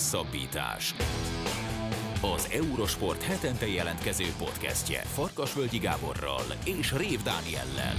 Hosszabbítás. Az Eurosport hetente jelentkező podcastje Farkasvölgyi Gáborral és Rév Dániellel.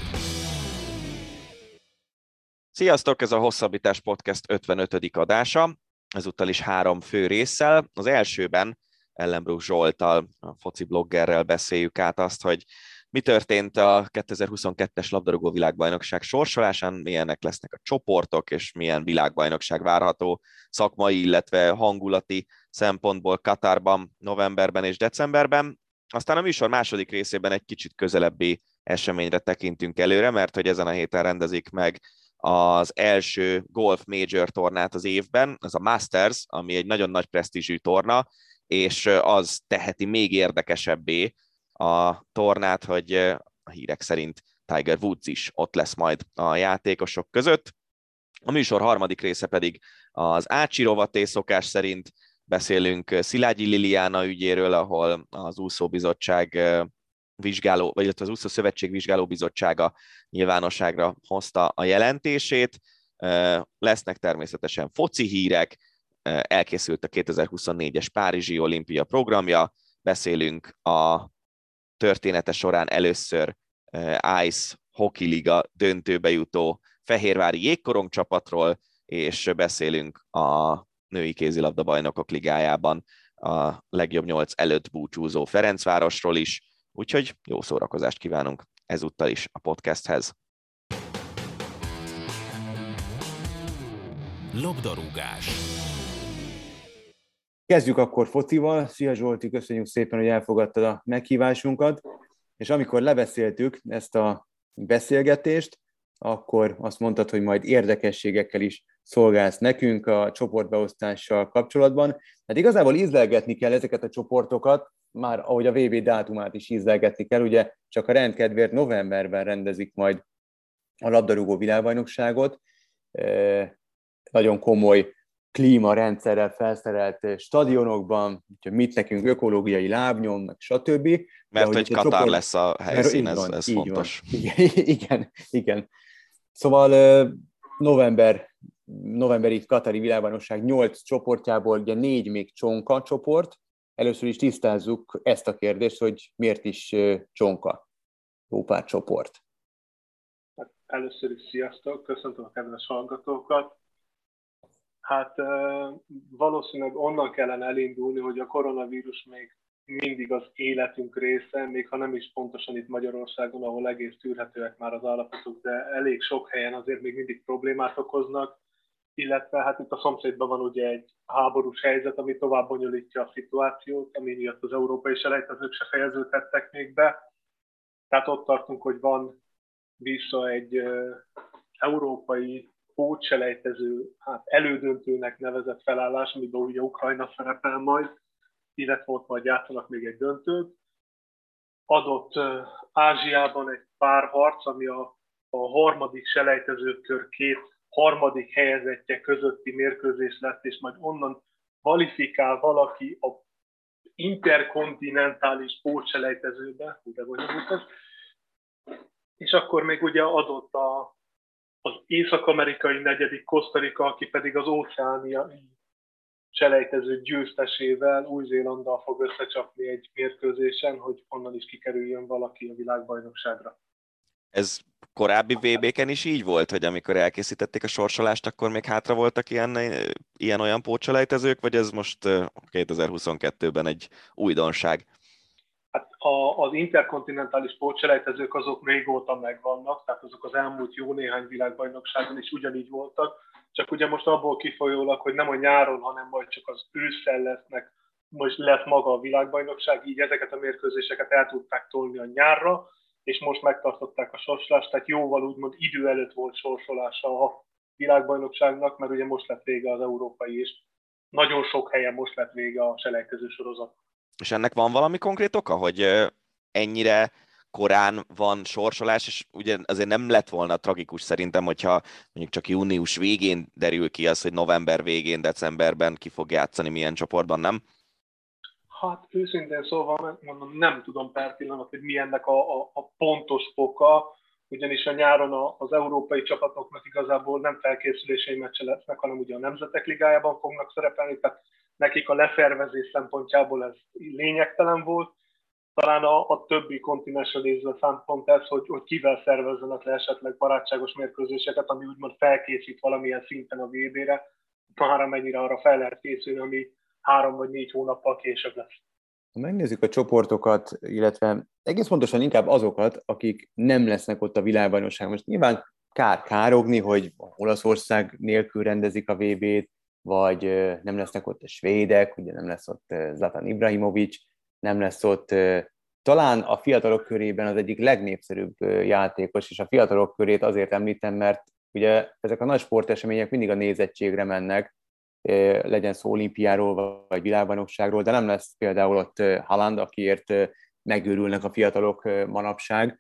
Sziasztok, ez a Hosszabbítás Podcast 55. adása, ezúttal is három fő résszel. Az elsőben Ellenbruch Zsoltal, a foci bloggerrel beszéljük át azt, hogy mi történt a 2022-es labdarúgó világbajnokság sorsolásán, milyenek lesznek a csoportok, és milyen világbajnokság várható szakmai, illetve hangulati szempontból Katárban, novemberben és decemberben. Aztán a műsor második részében egy kicsit közelebbi eseményre tekintünk előre, mert hogy ezen a héten rendezik meg az első golf major tornát az évben, ez a Masters, ami egy nagyon nagy presztízsű torna, és az teheti még érdekesebbé a tornát, hogy a hírek szerint Tiger Woods is ott lesz majd a játékosok között. A műsor harmadik része pedig az Ácsi rovaté szokás szerint beszélünk Szilágyi Liliana ügyéről, ahol az úszóbizottság vizsgáló, vagy az úszó szövetség vizsgálóbizottsága nyilvánosságra hozta a jelentését. Lesznek természetesen foci hírek, elkészült a 2024-es Párizsi olimpia programja, beszélünk a története során először Ice Hockey Liga döntőbe jutó Fehérvári jégkorong csapatról, és beszélünk a női kézilabda bajnokok ligájában a legjobb nyolc előtt búcsúzó Ferencvárosról is, úgyhogy jó szórakozást kívánunk ezúttal is a podcasthez. Labdarúgás. Kezdjük akkor focival. Szia Zsolti, köszönjük szépen, hogy elfogadtad a meghívásunkat. És amikor lebeszéltük ezt a beszélgetést, akkor azt mondtad, hogy majd érdekességekkel is szolgálsz nekünk a csoportbeosztással kapcsolatban. Hát igazából ízlelgetni kell ezeket a csoportokat, már ahogy a VB dátumát is ízlelgetni kell, ugye csak a rendkedvéért novemberben rendezik majd a labdarúgó világbajnokságot. Nagyon komoly klímarendszerrel felszerelt stadionokban, hogy mit nekünk ökológiai lábnyom, meg stb. Mert hogy, hogy Katar csoport... lesz a helyszín, ez, van, ez fontos. Van. Igen, igen, igen. Szóval november, novemberi Katari világbajnokság nyolc csoportjából ugye négy még csonka csoport. Először is tisztázzuk ezt a kérdést, hogy miért is csonka jó pár csoport. Hát először is sziasztok, köszöntöm a kedves hallgatókat. Hát valószínűleg onnan kellene elindulni, hogy a koronavírus még mindig az életünk része, még ha nem is pontosan itt Magyarországon, ahol egész tűrhetőek már az állapotok, de elég sok helyen azért még mindig problémát okoznak, illetve hát itt a szomszédban van ugye egy háborús helyzet, ami tovább bonyolítja a szituációt, ami miatt az európai selejtezők se fejeződhettek még be. Tehát ott tartunk, hogy van vissza egy európai pótselejtező, hát elődöntőnek nevezett felállás, amiben ugye Ukrajna szerepel majd, illetve ott majd játszanak még egy döntőt. Adott Ázsiában egy pár harc, ami a, a harmadik selejtezőkör két harmadik helyezettje közötti mérkőzés lesz, és majd onnan kvalifikál valaki a interkontinentális pótselejtezőbe, de bonyolult és akkor még ugye adott a, az észak-amerikai negyedik Kosztarika, aki pedig az óceániai selejtező győztesével Új-Zélanddal fog összecsapni egy mérkőzésen, hogy onnan is kikerüljön valaki a világbajnokságra. Ez korábbi VB-ken is így volt, hogy amikor elkészítették a sorsolást, akkor még hátra voltak ilyen, ilyen olyan pótselejtezők, vagy ez most 2022-ben egy újdonság? Hát a, az interkontinentális pótselejtezők azok régóta megvannak, tehát azok az elmúlt jó néhány világbajnokságon is ugyanígy voltak, csak ugye most abból kifolyólag, hogy nem a nyáron, hanem majd csak az ősszel lesznek, most lett maga a világbajnokság, így ezeket a mérkőzéseket el tudták tolni a nyárra, és most megtartották a sorsolást, tehát jóval úgymond idő előtt volt sorsolása a világbajnokságnak, mert ugye most lett vége az európai, és nagyon sok helyen most lett vége a selejtező sorozat. És ennek van valami konkrét oka, hogy ennyire korán van sorsolás, és ugye azért nem lett volna tragikus szerintem, hogyha mondjuk csak június végén derül ki az, hogy november végén, decemberben ki fog játszani milyen csoportban, nem? Hát őszintén szóval mondom, nem tudom per pillanat, hogy mi ennek a, a, a pontos foka, ugyanis a nyáron az európai csapatoknak igazából nem felkészülési meccse lesznek, hanem ugye a Nemzetek Ligájában fognak szerepelni, tehát nekik a leszervezés szempontjából ez lényegtelen volt. Talán a, a többi kontinensre nézve szempont ez, hogy, hogy kivel szervezzenek le esetleg barátságos mérkőzéseket, ami úgymond felkészít valamilyen szinten a VB-re, már amennyire arra fel lehet készülni, ami három vagy négy hónappal később lesz. Ha megnézzük a csoportokat, illetve egész pontosan inkább azokat, akik nem lesznek ott a világbajnokságon. Most nyilván kár károgni, hogy Olaszország nélkül rendezik a VB-t, vagy nem lesznek ott a svédek, ugye nem lesz ott Zlatan Ibrahimovic, nem lesz ott talán a fiatalok körében az egyik legnépszerűbb játékos, és a fiatalok körét azért említem, mert ugye ezek a nagy sportesemények mindig a nézettségre mennek, legyen szó olimpiáról vagy világbajnokságról, de nem lesz például ott Haaland, akiért megőrülnek a fiatalok manapság.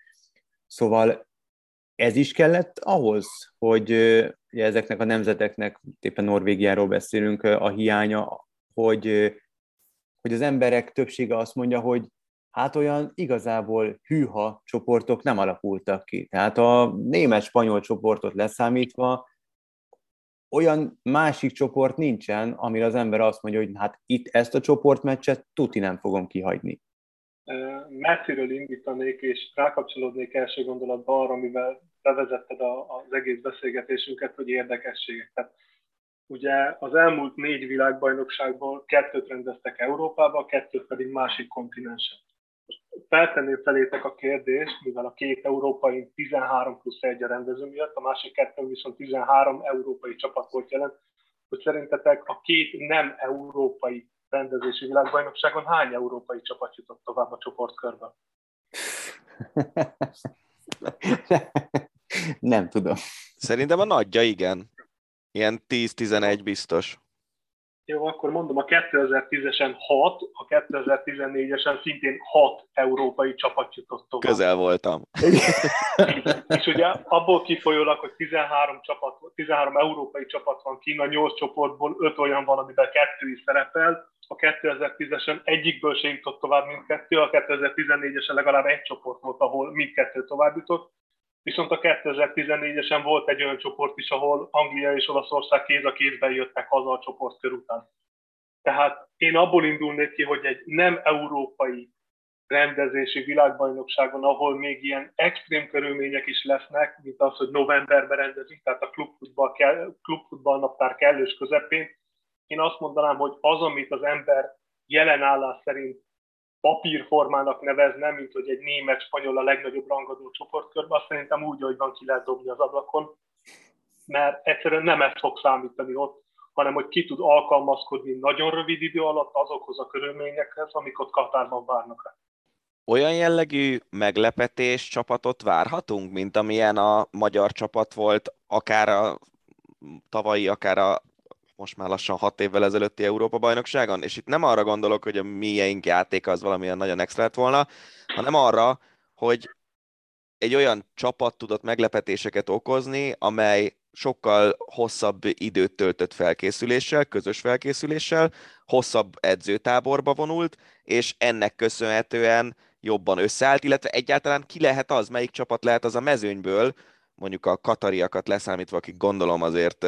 Szóval ez is kellett ahhoz, hogy ezeknek a nemzeteknek, éppen Norvégiáról beszélünk, a hiánya, hogy, hogy az emberek többsége azt mondja, hogy hát olyan igazából hűha csoportok nem alakultak ki. Tehát a német-spanyol csoportot leszámítva olyan másik csoport nincsen, amire az ember azt mondja, hogy hát itt ezt a csoportmeccset tuti nem fogom kihagyni. Messziről indítanék, és rákapcsolódnék első gondolatba arra, amivel bevezetted az egész beszélgetésünket, hogy érdekességek. Tehát ugye az elmúlt négy világbajnokságból kettőt rendeztek Európába, kettőt pedig másik kontinensen. Feltenném felétek a kérdést, mivel a két európai 13 plusz 1 a rendező miatt, a másik kettő viszont 13 európai csapat volt jelent, hogy szerintetek a két nem európai rendezési világbajnokságon hány európai csapat jutott tovább a csoportkörbe? Nem tudom. Szerintem a nagyja igen. Ilyen 10-11 biztos. Jó, akkor mondom, a 2010-esen 6, a 2014-esen szintén 6 európai csapat jutott tovább. Közel voltam. és ugye abból kifolyólag, hogy 13, csapat, 13 európai csapat van kín, a 8 csoportból 5 olyan van, amiben kettő is szerepel, a 2010-esen egyikből se jutott tovább mindkettő, a 2014-esen legalább egy csoport volt, ahol mindkettő tovább jutott, viszont a 2014-esen volt egy olyan csoport is, ahol Anglia és Olaszország kéz a kézben jöttek haza a csoportkör után. Tehát én abból indulnék ki, hogy egy nem európai rendezési világbajnokságon, ahol még ilyen extrém körülmények is lesznek, mint az, hogy novemberben rendezünk, tehát a klubfutball, kell, klubfutball naptár kellős közepén, én azt mondanám, hogy az, amit az ember jelen állás szerint papírformának nevezne, mint hogy egy német-spanyol a legnagyobb rangadó csoportkörben, azt szerintem úgy, hogy van, ki lehet dobni az ablakon, mert egyszerűen nem ez fog számítani ott, hanem hogy ki tud alkalmazkodni nagyon rövid idő alatt azokhoz a körülményekhez, amik ott Katárban várnak rá. Olyan jellegű meglepetés csapatot várhatunk, mint amilyen a magyar csapat volt, akár a tavalyi, akár a most már lassan hat évvel ezelőtti Európa-bajnokságon, és itt nem arra gondolok, hogy a mieink játéka az valamilyen nagyon extra lett volna, hanem arra, hogy egy olyan csapat tudott meglepetéseket okozni, amely sokkal hosszabb időt töltött felkészüléssel, közös felkészüléssel, hosszabb edzőtáborba vonult, és ennek köszönhetően jobban összeállt, illetve egyáltalán ki lehet az, melyik csapat lehet az a mezőnyből, mondjuk a katariakat leszámítva, akik gondolom azért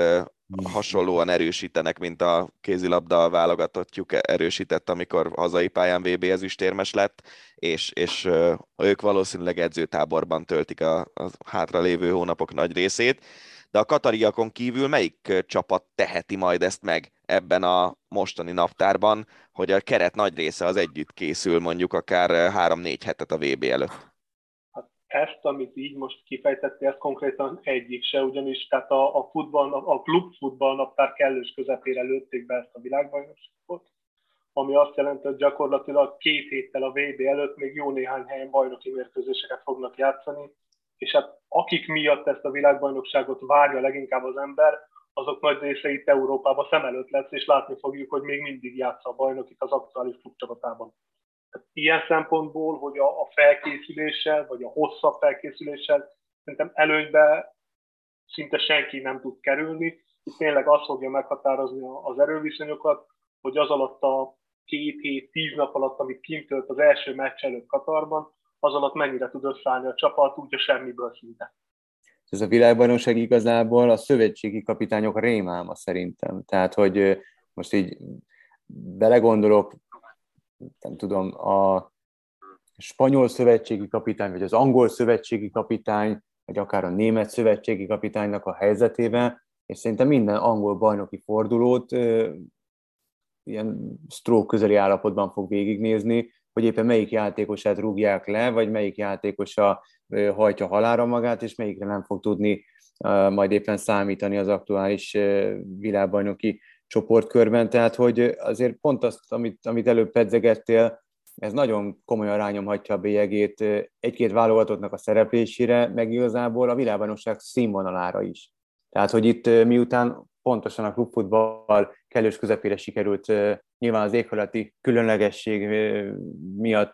hasonlóan erősítenek, mint a kézilabda válogatottjuk erősített, amikor hazai pályán VB ezüstérmes lett, és, és ők valószínűleg edzőtáborban töltik a, a hátra lévő hónapok nagy részét. De a katariakon kívül melyik csapat teheti majd ezt meg ebben a mostani naptárban, hogy a keret nagy része az együtt készül mondjuk akár 3-4 hetet a VB előtt? Ezt, amit így most kifejtettél, ez konkrétan egyik se, ugyanis tehát a, a, futball, a klub futballnaptár kellős közepére lőtték be ezt a világbajnokságot, ami azt jelenti, hogy gyakorlatilag két héttel a VB előtt még jó néhány helyen bajnoki mérkőzéseket fognak játszani, és hát akik miatt ezt a világbajnokságot várja leginkább az ember, azok nagy része itt Európában szem előtt lesz, és látni fogjuk, hogy még mindig játsza a bajnokit az aktuális klubcsapatában. Ilyen szempontból, hogy a, a felkészüléssel, vagy a hosszabb felkészüléssel szerintem előnybe szinte senki nem tud kerülni. Itt tényleg az fogja meghatározni az erőviszonyokat, hogy az alatt a két hét, tíz nap alatt, amit kint tölt az első meccs előtt Katarban, az alatt mennyire tud összeállni a csapat, úgy a semmiből szinte. Ez a világbajnokság igazából a szövetségi kapitányok rémálma szerintem. Tehát, hogy most így belegondolok, nem tudom, a spanyol szövetségi kapitány, vagy az angol szövetségi kapitány, vagy akár a német szövetségi kapitánynak a helyzetével, és szerintem minden angol bajnoki fordulót ilyen stroke közeli állapotban fog végignézni, hogy éppen melyik játékosát rúgják le, vagy melyik játékosa hajtja halára magát, és melyikre nem fog tudni majd éppen számítani az aktuális világbajnoki csoportkörben. Tehát, hogy azért pont azt, amit, amit előbb pedzegettél, ez nagyon komolyan rányomhatja a bélyegét egy-két válogatottnak a szereplésére, meg igazából a világbajnokság színvonalára is. Tehát, hogy itt miután pontosan a klubfutball kellős közepére sikerült nyilván az éghajlati különlegesség miatt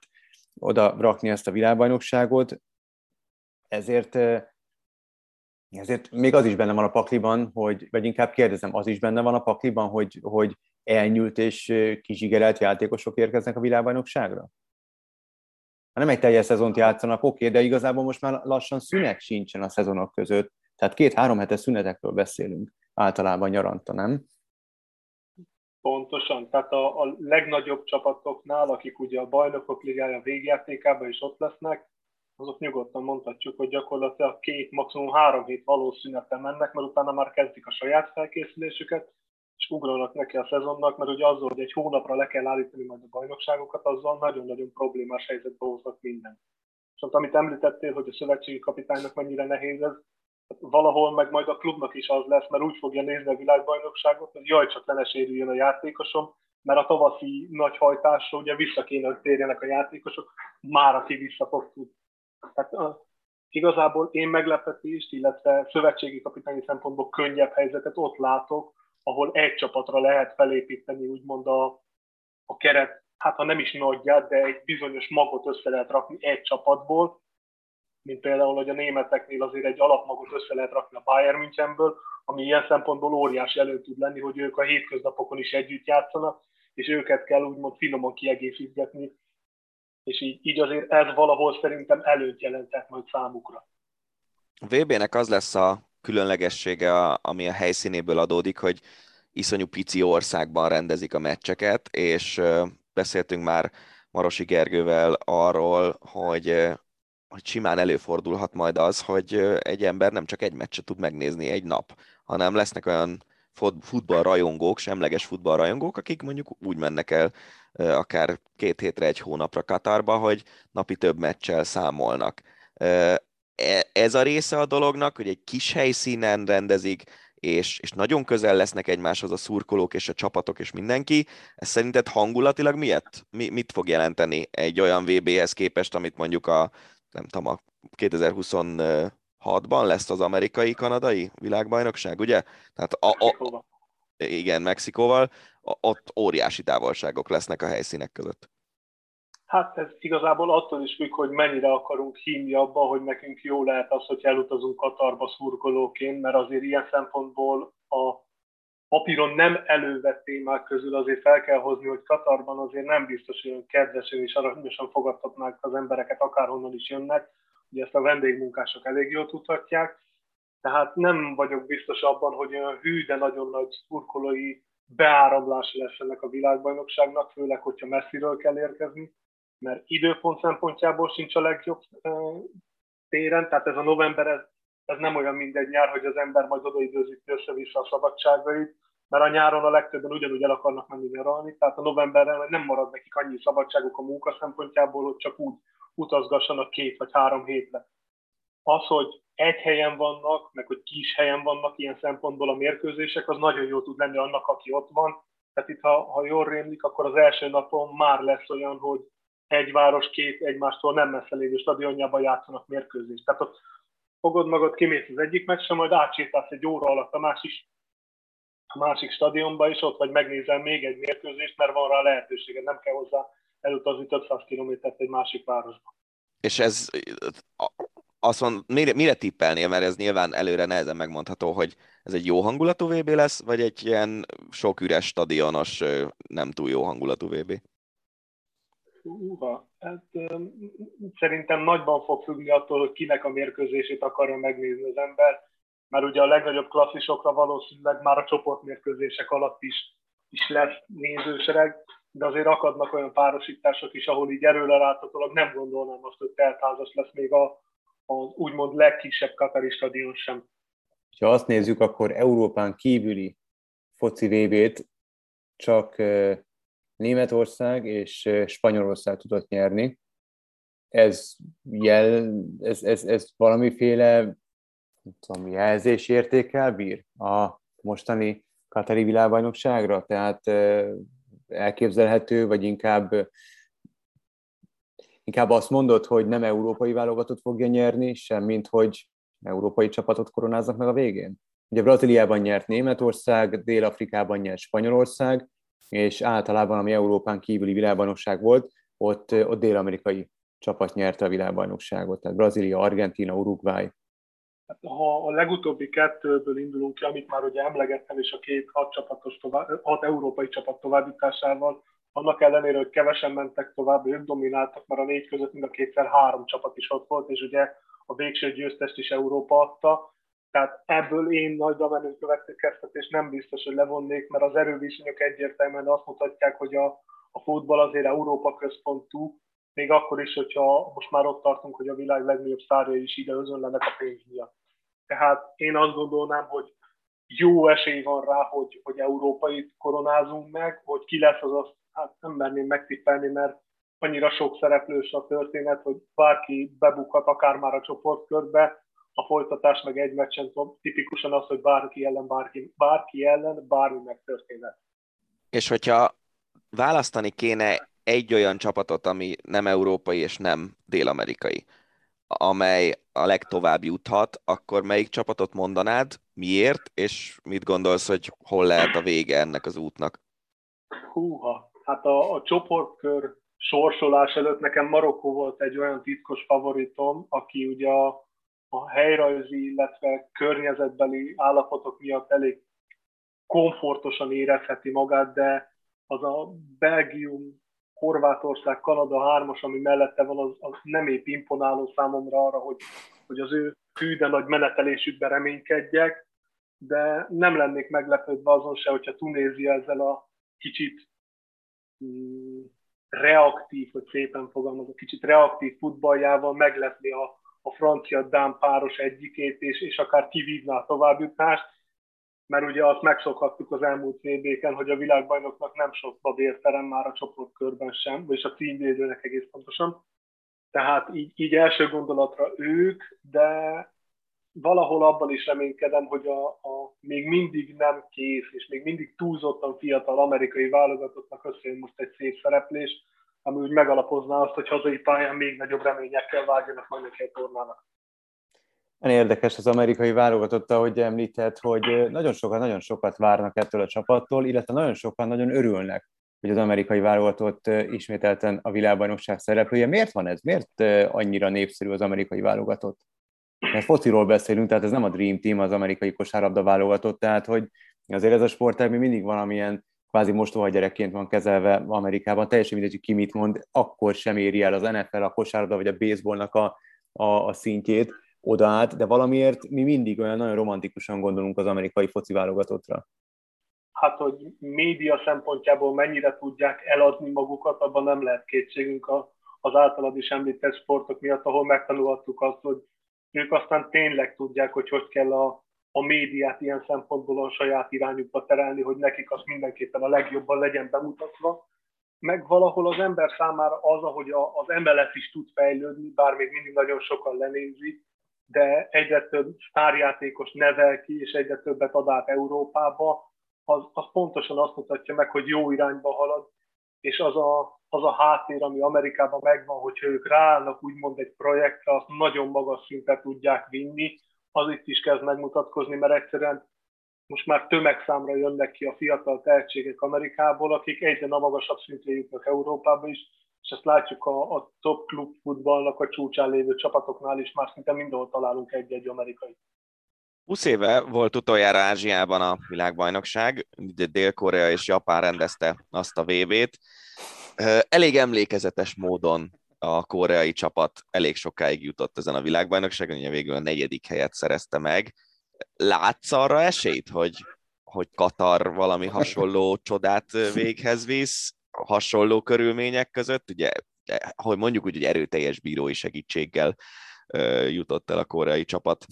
oda rakni ezt a világbajnokságot, ezért ezért még az is benne van a pakliban, hogy, vagy inkább kérdezem, az is benne van a pakliban, hogy, hogy elnyúlt és kizsigerelt játékosok érkeznek a világbajnokságra? Ha nem egy teljes szezont játszanak, oké, de igazából most már lassan szünet sincsen a szezonok között. Tehát két-három hetes szünetekről beszélünk általában nyaranta, nem? Pontosan, tehát a, a legnagyobb csapatoknál, akik ugye a bajnokok ligája végjátékában is ott lesznek, azok nyugodtan mondhatjuk, hogy gyakorlatilag két, maximum három hét való szünete mennek, mert utána már kezdik a saját felkészülésüket, és ugranak neki a szezonnak, mert ugye azzal, hogy egy hónapra le kell állítani majd a bajnokságokat, azzal nagyon-nagyon problémás helyzetbe hoznak minden. És ott, amit említettél, hogy a szövetségi kapitánynak mennyire nehéz ez, hát valahol meg majd a klubnak is az lesz, mert úgy fogja nézni a világbajnokságot, hogy jaj, csak ne sérüljön a játékosom, mert a tavaszi nagy hajtásra ugye vissza kéne, hogy térjenek a játékosok, már aki vissza fog tudni. Tehát uh, igazából én meglepetést, illetve szövetségi kapitányi szempontból könnyebb helyzetet ott látok, ahol egy csapatra lehet felépíteni úgymond a, a keret, hát ha nem is nagyját, de egy bizonyos magot össze lehet rakni egy csapatból, mint például, hogy a németeknél azért egy alapmagot össze lehet rakni a Bayern Münchenből, ami ilyen szempontból óriási elő tud lenni, hogy ők a hétköznapokon is együtt játszanak, és őket kell úgymond finoman kiegészítgetni, és így, így azért ez valahol szerintem előtt jelentett majd számukra. A VB-nek az lesz a különlegessége, ami a helyszínéből adódik, hogy iszonyú pici országban rendezik a meccseket, és beszéltünk már Marosi Gergővel arról, hogy, hogy simán előfordulhat majd az, hogy egy ember nem csak egy meccset tud megnézni egy nap, hanem lesznek olyan futballrajongók, semleges futballrajongók, akik mondjuk úgy mennek el akár két hétre, egy hónapra Katarba, hogy napi több meccsel számolnak. E, ez a része a dolognak, hogy egy kis helyszínen rendezik, és, és nagyon közel lesznek egymáshoz a szurkolók és a csapatok és mindenki. Ez szerinted hangulatilag miért? Mi, mit fog jelenteni egy olyan VB-hez képest, amit mondjuk a, nem tudom, a 2026-ban lesz az amerikai-kanadai világbajnokság, ugye? Tehát a, a, igen, Mexikóval, ott óriási távolságok lesznek a helyszínek között. Hát ez igazából attól is függ, hogy mennyire akarunk hinni abba, hogy nekünk jó lehet az, hogy elutazunk Katarba szurkolóként, mert azért ilyen szempontból a papíron nem elővett témák közül azért fel kell hozni, hogy Katarban azért nem biztos, hogy kedvesen és aranyosan fogadtatnák az embereket, akárhonnan is jönnek. Ugye ezt a vendégmunkások elég jól tudhatják. Tehát nem vagyok biztos abban, hogy olyan hű, de nagyon nagy szurkolói beáramlása lesz ennek a világbajnokságnak, főleg, hogyha messziről kell érkezni mert időpont szempontjából sincs a legjobb téren, tehát ez a november, ez, ez nem olyan mindegy nyár, hogy az ember majd odaidőzik össze-vissza a szabadságait, mert a nyáron a legtöbben ugyanúgy el akarnak menni nyaralni, tehát a novemberben nem marad nekik annyi szabadságuk a munka szempontjából, hogy csak úgy utazgassanak két vagy három hétre. Az, hogy egy helyen vannak, meg hogy kis helyen vannak ilyen szempontból a mérkőzések, az nagyon jó tud lenni annak, aki ott van. Tehát itt, ha, ha jól rémlik, akkor az első napon már lesz olyan, hogy egy város két egymástól nem messze lévő stadionjában játszanak mérkőzést. Tehát ott fogod magad, kimész az egyik meccsen, majd átsétálsz egy óra alatt a másik, a másik stadionba, és ott vagy megnézel még egy mérkőzést, mert van rá lehetőséged, nem kell hozzá elutazni több száz kilométert egy másik városba. És ez azt mond, mire, mire tippelnél, mert ez nyilván előre nehezen megmondható, hogy ez egy jó hangulatú VB lesz, vagy egy ilyen sok üres stadionos, nem túl jó hangulatú VB? Húha, hát szerintem nagyban fog függni attól, hogy kinek a mérkőzését akarja megnézni az ember, mert ugye a legnagyobb klasszisokra valószínűleg már a csoportmérkőzések alatt is is lesz nézősereg, de azért akadnak olyan párosítások is, ahol így erőre rátatólag nem gondolnám azt, hogy teltházas lesz még a, az úgymond legkisebb Katari stadion sem. Ha azt nézzük, akkor Európán kívüli foci VB-t csak Németország és Spanyolország tudott nyerni. Ez, jel, ez, ez, ez valamiféle tudom, jelzés értékel bír a mostani Katari világbajnokságra? Tehát elképzelhető, vagy inkább inkább azt mondod, hogy nem európai válogatott fogja nyerni, semmint, hogy európai csapatot koronáznak meg a végén? Ugye Brazíliában nyert Németország, Dél-Afrikában nyert Spanyolország, és általában, ami Európán kívüli világbajnokság volt, ott, ott dél-amerikai csapat nyerte a világbajnokságot, tehát Brazília, Argentina, Uruguay. Hát, ha a legutóbbi kettőből indulunk ki, amit már ugye emlegettem, és a két hat, csapatos tovább, hat európai csapat továbbításával, annak ellenére, hogy kevesen mentek tovább, ők domináltak, mert a négy között mind a kétszer három csapat is ott volt, és ugye a végső győztest is Európa adta, tehát ebből én nagy menő következtetés nem biztos, hogy levonnék, mert az erőviszonyok egyértelműen azt mutatják, hogy a, a futball azért Európa központú, még akkor is, hogyha most már ott tartunk, hogy a világ legnagyobb szárja is ide özönlenek a pénz miatt. Tehát én azt gondolnám, hogy jó esély van rá, hogy, hogy európai koronázunk meg, hogy ki lesz az, azt hát nem merném megtippelni, mert annyira sok szereplős a történet, hogy bárki bebukhat akár már a csoportkörbe, a folytatás meg egy meccsen tipikusan az, hogy bárki ellen, bárki, bárki ellen bármi megtörténhet. És hogyha választani kéne egy olyan csapatot, ami nem európai és nem dél-amerikai, amely a legtovább juthat, akkor melyik csapatot mondanád, miért, és mit gondolsz, hogy hol lehet a vége ennek az útnak? Húha, hát a, a csoportkör sorsolás előtt nekem Marokkó volt egy olyan titkos favoritom, aki ugye a, a helyrajzi, illetve környezetbeli állapotok miatt elég komfortosan érezheti magát, de az a Belgium, Horvátország, Kanada hármas, ami mellette van, az, az nem épp imponáló számomra arra, hogy, hogy az ő hű, de nagy menetelésükben reménykedjek, de nem lennék meglepődve azon se, hogyha Tunézia ezzel a kicsit mm, reaktív, hogy szépen fogalmazok, kicsit reaktív futballjával meglepni a, a francia-dán páros egyikét, és, és akár kivívná a továbbjutást, mert ugye azt megszokhattuk az elmúlt vb hogy a világbajnoknak nem sok babérterem már a csoportkörben sem, vagyis a címvédőnek egész pontosan. Tehát így, így első gondolatra ők, de valahol abban is reménykedem, hogy a, a még mindig nem kész, és még mindig túlzottan fiatal amerikai válogatottnak összejön most egy szép szereplés, ami úgy megalapozná azt, hogy hazai pályán még nagyobb reményekkel vágjanak majd neki a tornának. Érdekes az amerikai válogatott, ahogy említett, hogy nagyon sokan, nagyon sokat várnak ettől a csapattól, illetve nagyon sokan nagyon örülnek, hogy az amerikai válogatott ismételten a világbajnokság szereplője. Miért van ez? Miért annyira népszerű az amerikai válogatott? Mert fociról beszélünk, tehát ez nem a Dream Team, az amerikai kosárlabda válogatott, tehát hogy azért ez a sportág mindig valamilyen kvázi mostoha gyerekként van kezelve Amerikában, teljesen mindegy, hogy ki mit mond, akkor sem éri el az NFL, a kosárlabda vagy a baseballnak a, a, a szintjét oda át, de valamiért mi mindig olyan nagyon romantikusan gondolunk az amerikai foci válogatottra. Hát, hogy média szempontjából mennyire tudják eladni magukat, abban nem lehet kétségünk az általad is említett sportok miatt, ahol megtanulhattuk azt, hogy ők aztán tényleg tudják, hogy hogy kell a, a médiát ilyen szempontból a saját irányukba terelni, hogy nekik az mindenképpen a legjobban legyen bemutatva, meg valahol az ember számára az, ahogy a, az MLS is tud fejlődni, bár még mindig nagyon sokan lenézi, de egyre több sztárjátékos nevel ki, és egyre többet ad át Európába, az, az pontosan azt mutatja meg, hogy jó irányba halad, és az a, az a háttér, ami Amerikában megvan, hogyha ők ráállnak úgymond egy projektre, azt nagyon magas szintre tudják vinni, az itt is kezd megmutatkozni, mert egyszerűen most már tömegszámra jönnek ki a fiatal tehetségek Amerikából, akik egyre a magasabb szintre jutnak Európába is, és ezt látjuk a, a top klub futballnak a csúcsán lévő csapatoknál is, már szinte mindenhol találunk egy-egy amerikai. 20 éve volt utoljára Ázsiában a világbajnokság, Dél-Korea és Japán rendezte azt a VB-t. Elég emlékezetes módon a koreai csapat elég sokáig jutott ezen a világbajnokságon, ugye végül a negyedik helyet szerezte meg. Látsz arra esélyt, hogy, hogy Katar valami hasonló csodát véghez visz, hasonló körülmények között, ugye, hogy mondjuk úgy, hogy erőteljes bírói segítséggel jutott el a koreai csapat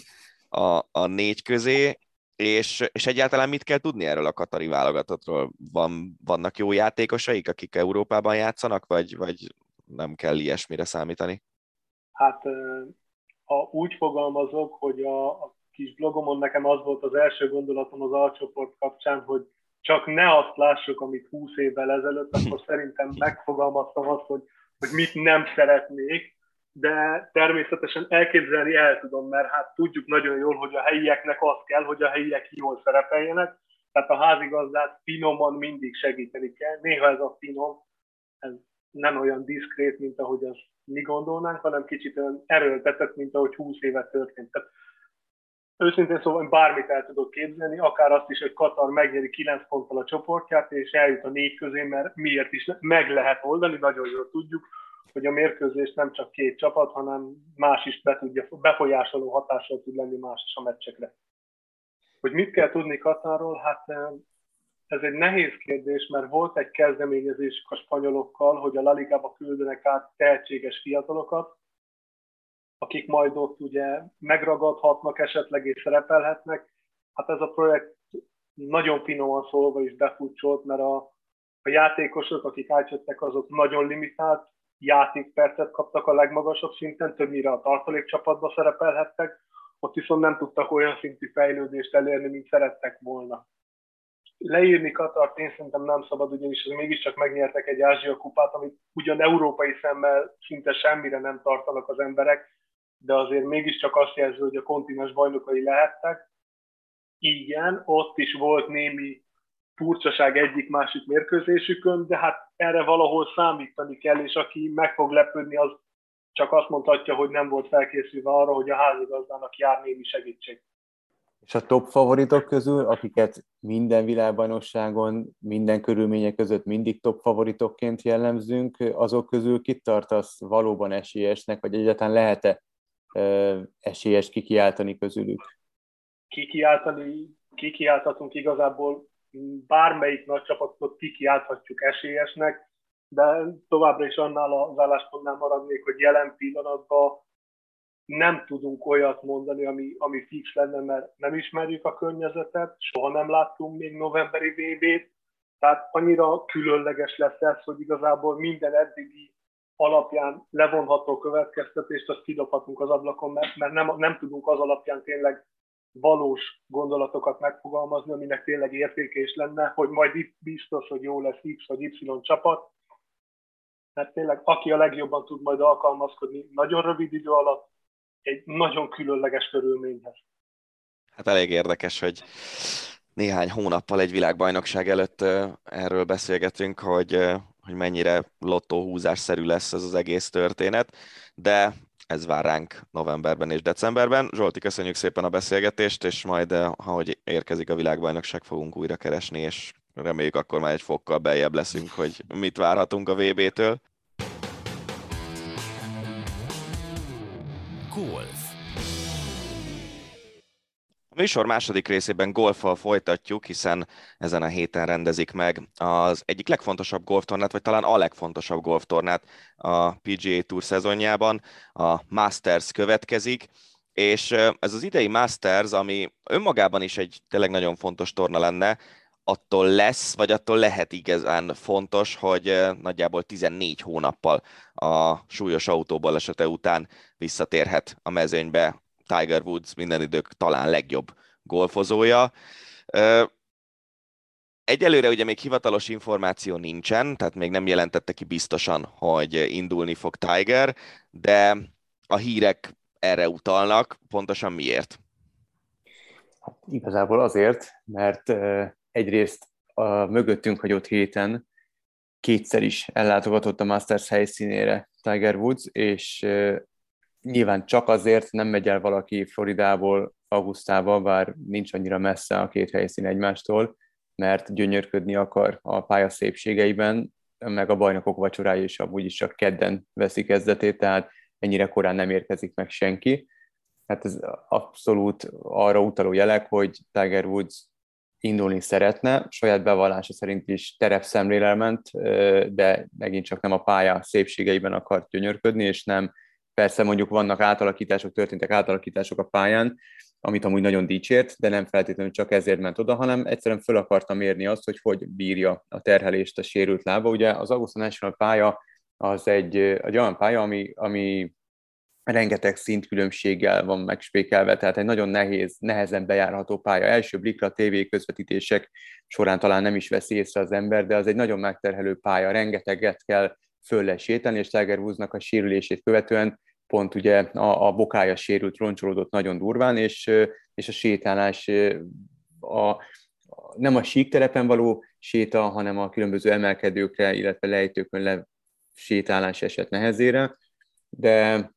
a, a négy közé, és, és egyáltalán mit kell tudni erről a katari válogatottról? Van, vannak jó játékosaik, akik Európában játszanak, vagy, vagy nem kell ilyesmire számítani? Hát ha úgy fogalmazok, hogy a, a kis blogomon nekem az volt az első gondolatom az alcsoport kapcsán, hogy csak ne azt lássuk, amit 20 évvel ezelőtt, akkor szerintem megfogalmaztam azt, hogy, hogy mit nem szeretnék, de természetesen elképzelni el tudom, mert hát tudjuk nagyon jól, hogy a helyieknek az kell, hogy a helyiek jól szerepeljenek, tehát a házigazdát finoman mindig segíteni kell. Néha ez a finom, ez nem olyan diszkrét, mint ahogy azt mi gondolnánk, hanem kicsit olyan erőltetett, mint ahogy 20 éve történt. Tehát őszintén szóval bármit el tudok képzelni, akár azt is, hogy Katar megnyeri 9 ponttal a csoportját, és eljut a négy közé, mert miért is meg lehet oldani, nagyon jól tudjuk, hogy a mérkőzés nem csak két csapat, hanem más is be tudja, befolyásoló hatással tud lenni más is a meccsekre. Hogy mit kell tudni Katarról? Hát ez egy nehéz kérdés, mert volt egy kezdeményezés a spanyolokkal, hogy a La Ligába küldenek át tehetséges fiatalokat, akik majd ott ugye megragadhatnak esetleg és szerepelhetnek. Hát ez a projekt nagyon finoman szólva is befutcsolt, mert a, a játékosok, akik átjöttek, azok nagyon limitált játékpercet kaptak a legmagasabb szinten, többnyire a tartalékcsapatba szerepelhettek, ott viszont nem tudtak olyan szintű fejlődést elérni, mint szerettek volna. Leírni Katart én szerintem nem szabad, ugyanis mégiscsak megnyertek egy Ázsia kupát, amit ugyan európai szemmel szinte semmire nem tartanak az emberek, de azért mégiscsak azt jelzi, hogy a kontinens bajnokai lehettek. Igen, ott is volt némi furcsaság egyik-másik mérkőzésükön, de hát erre valahol számítani kell, és aki meg fog lepődni, az csak azt mondhatja, hogy nem volt felkészülve arra, hogy a házigazdának jár némi segítség. És a top favoritok közül, akiket minden világbajnokságon, minden körülmények között mindig top favoritokként jellemzünk, azok közül kit tartasz valóban esélyesnek, vagy egyáltalán lehet-e esélyes kikiáltani közülük? Kikiáltani, kikiáltatunk igazából bármelyik nagy csapatot kikiálthatjuk esélyesnek, de továbbra is annál az álláspontnál maradnék, hogy jelen pillanatban nem tudunk olyat mondani, ami, ami fix lenne, mert nem ismerjük a környezetet, soha nem láttunk még novemberi VB-t, tehát annyira különleges lesz ez, hogy igazából minden eddigi alapján levonható következtetést, azt kidobhatunk az ablakon, mert, mert nem, nem tudunk az alapján tényleg valós gondolatokat megfogalmazni, aminek tényleg értéke is lenne, hogy majd itt biztos, hogy jó lesz X vagy Y csapat, mert tényleg aki a legjobban tud majd alkalmazkodni nagyon rövid idő alatt egy nagyon különleges körülményhez. Hát elég érdekes, hogy néhány hónappal egy világbajnokság előtt erről beszélgetünk, hogy, hogy mennyire lottóhúzásszerű lesz ez az egész történet, de ez vár ránk novemberben és decemberben. Zsolti, köszönjük szépen a beszélgetést, és majd, ahogy érkezik a világbajnokság, fogunk újra keresni, és reméljük akkor már egy fokkal beljebb leszünk, hogy mit várhatunk a VB-től. Golf műsor második részében golfal folytatjuk, hiszen ezen a héten rendezik meg az egyik legfontosabb golftornát, vagy talán a legfontosabb golftornát a PGA Tour szezonjában. A Masters következik, és ez az idei Masters, ami önmagában is egy tényleg nagyon fontos torna lenne, attól lesz, vagy attól lehet igazán fontos, hogy nagyjából 14 hónappal a súlyos autóbaleset után visszatérhet a mezőnybe Tiger Woods minden idők talán legjobb golfozója. Egyelőre ugye még hivatalos információ nincsen, tehát még nem jelentette ki biztosan, hogy indulni fog Tiger, de a hírek erre utalnak, pontosan miért? Hát igazából azért, mert egyrészt a mögöttünk hagyott héten kétszer is ellátogatott a Masters helyszínére Tiger Woods, és nyilván csak azért nem megy el valaki Floridából augusztában, bár nincs annyira messze a két helyszín egymástól, mert gyönyörködni akar a pálya szépségeiben, meg a bajnokok vacsorája is amúgy is csak kedden veszi kezdetét, tehát ennyire korán nem érkezik meg senki. Hát ez abszolút arra utaló jelek, hogy Tiger Woods indulni szeretne, saját bevallása szerint is terepszemlélel ment, de megint csak nem a pálya szépségeiben akart gyönyörködni, és nem, persze mondjuk vannak átalakítások, történtek átalakítások a pályán, amit amúgy nagyon dicsért, de nem feltétlenül csak ezért ment oda, hanem egyszerűen föl akarta mérni azt, hogy hogy bírja a terhelést a sérült lába. Ugye az Augusta National pálya az egy, egy olyan pálya, ami, ami rengeteg szintkülönbséggel van megspékelve, tehát egy nagyon nehéz, nehezen bejárható pálya. Első blikra TV közvetítések során talán nem is veszi észre az ember, de az egy nagyon megterhelő pálya, rengeteget kell föl sétálni, és Tiger Woodsnak a sérülését követően pont ugye a, a bokája sérült, roncsolódott nagyon durván, és, és a sétálás a, nem a síkterepen való séta, hanem a különböző emelkedőkre, illetve lejtőkön le sétálás eset nehezére, de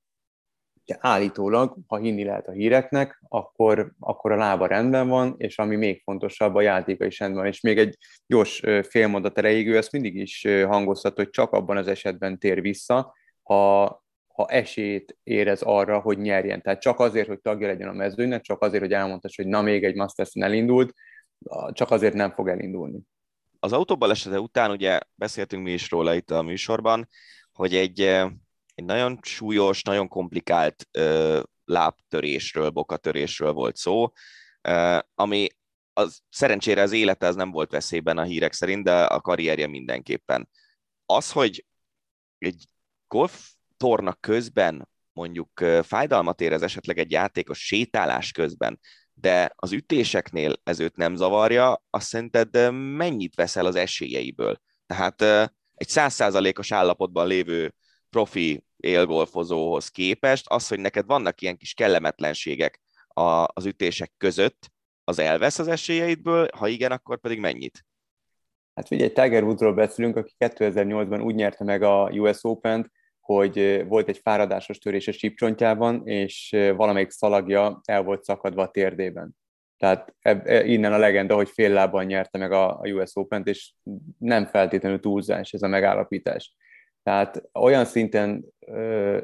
állítólag, ha hinni lehet a híreknek, akkor, akkor a lába rendben van, és ami még fontosabb, a játéka is rendben van. És még egy gyors félmondat erejéig, ő ezt mindig is hangoztat, hogy csak abban az esetben tér vissza, ha, ha esélyt érez arra, hogy nyerjen. Tehát csak azért, hogy tagja legyen a mezőnynek, csak azért, hogy elmondta, hogy na még egy masters elindult, csak azért nem fog elindulni. Az autóbaleset után ugye beszéltünk mi is róla itt a műsorban, hogy egy egy nagyon súlyos, nagyon komplikált ö, lábtörésről, bokatörésről volt szó, ö, ami az, szerencsére az élete az nem volt veszélyben a hírek szerint, de a karrierje mindenképpen. Az, hogy egy golf torna közben mondjuk fájdalmat érez esetleg egy játékos sétálás közben, de az ütéseknél ez őt nem zavarja, azt szerinted mennyit veszel az esélyeiből? Tehát egy százszázalékos állapotban lévő profi élgolfozóhoz képest, az, hogy neked vannak ilyen kis kellemetlenségek az ütések között, az elvesz az esélyeidből, ha igen, akkor pedig mennyit? Hát figyelj, Tiger Woodsról beszélünk, aki 2008-ban úgy nyerte meg a US Open-t, hogy volt egy fáradásos törés a sípcsontjában, és valamelyik szalagja el volt szakadva a térdében. Tehát e, innen a legenda, hogy fél lábban nyerte meg a US Open-t, és nem feltétlenül túlzás ez a megállapítás. Tehát olyan szinten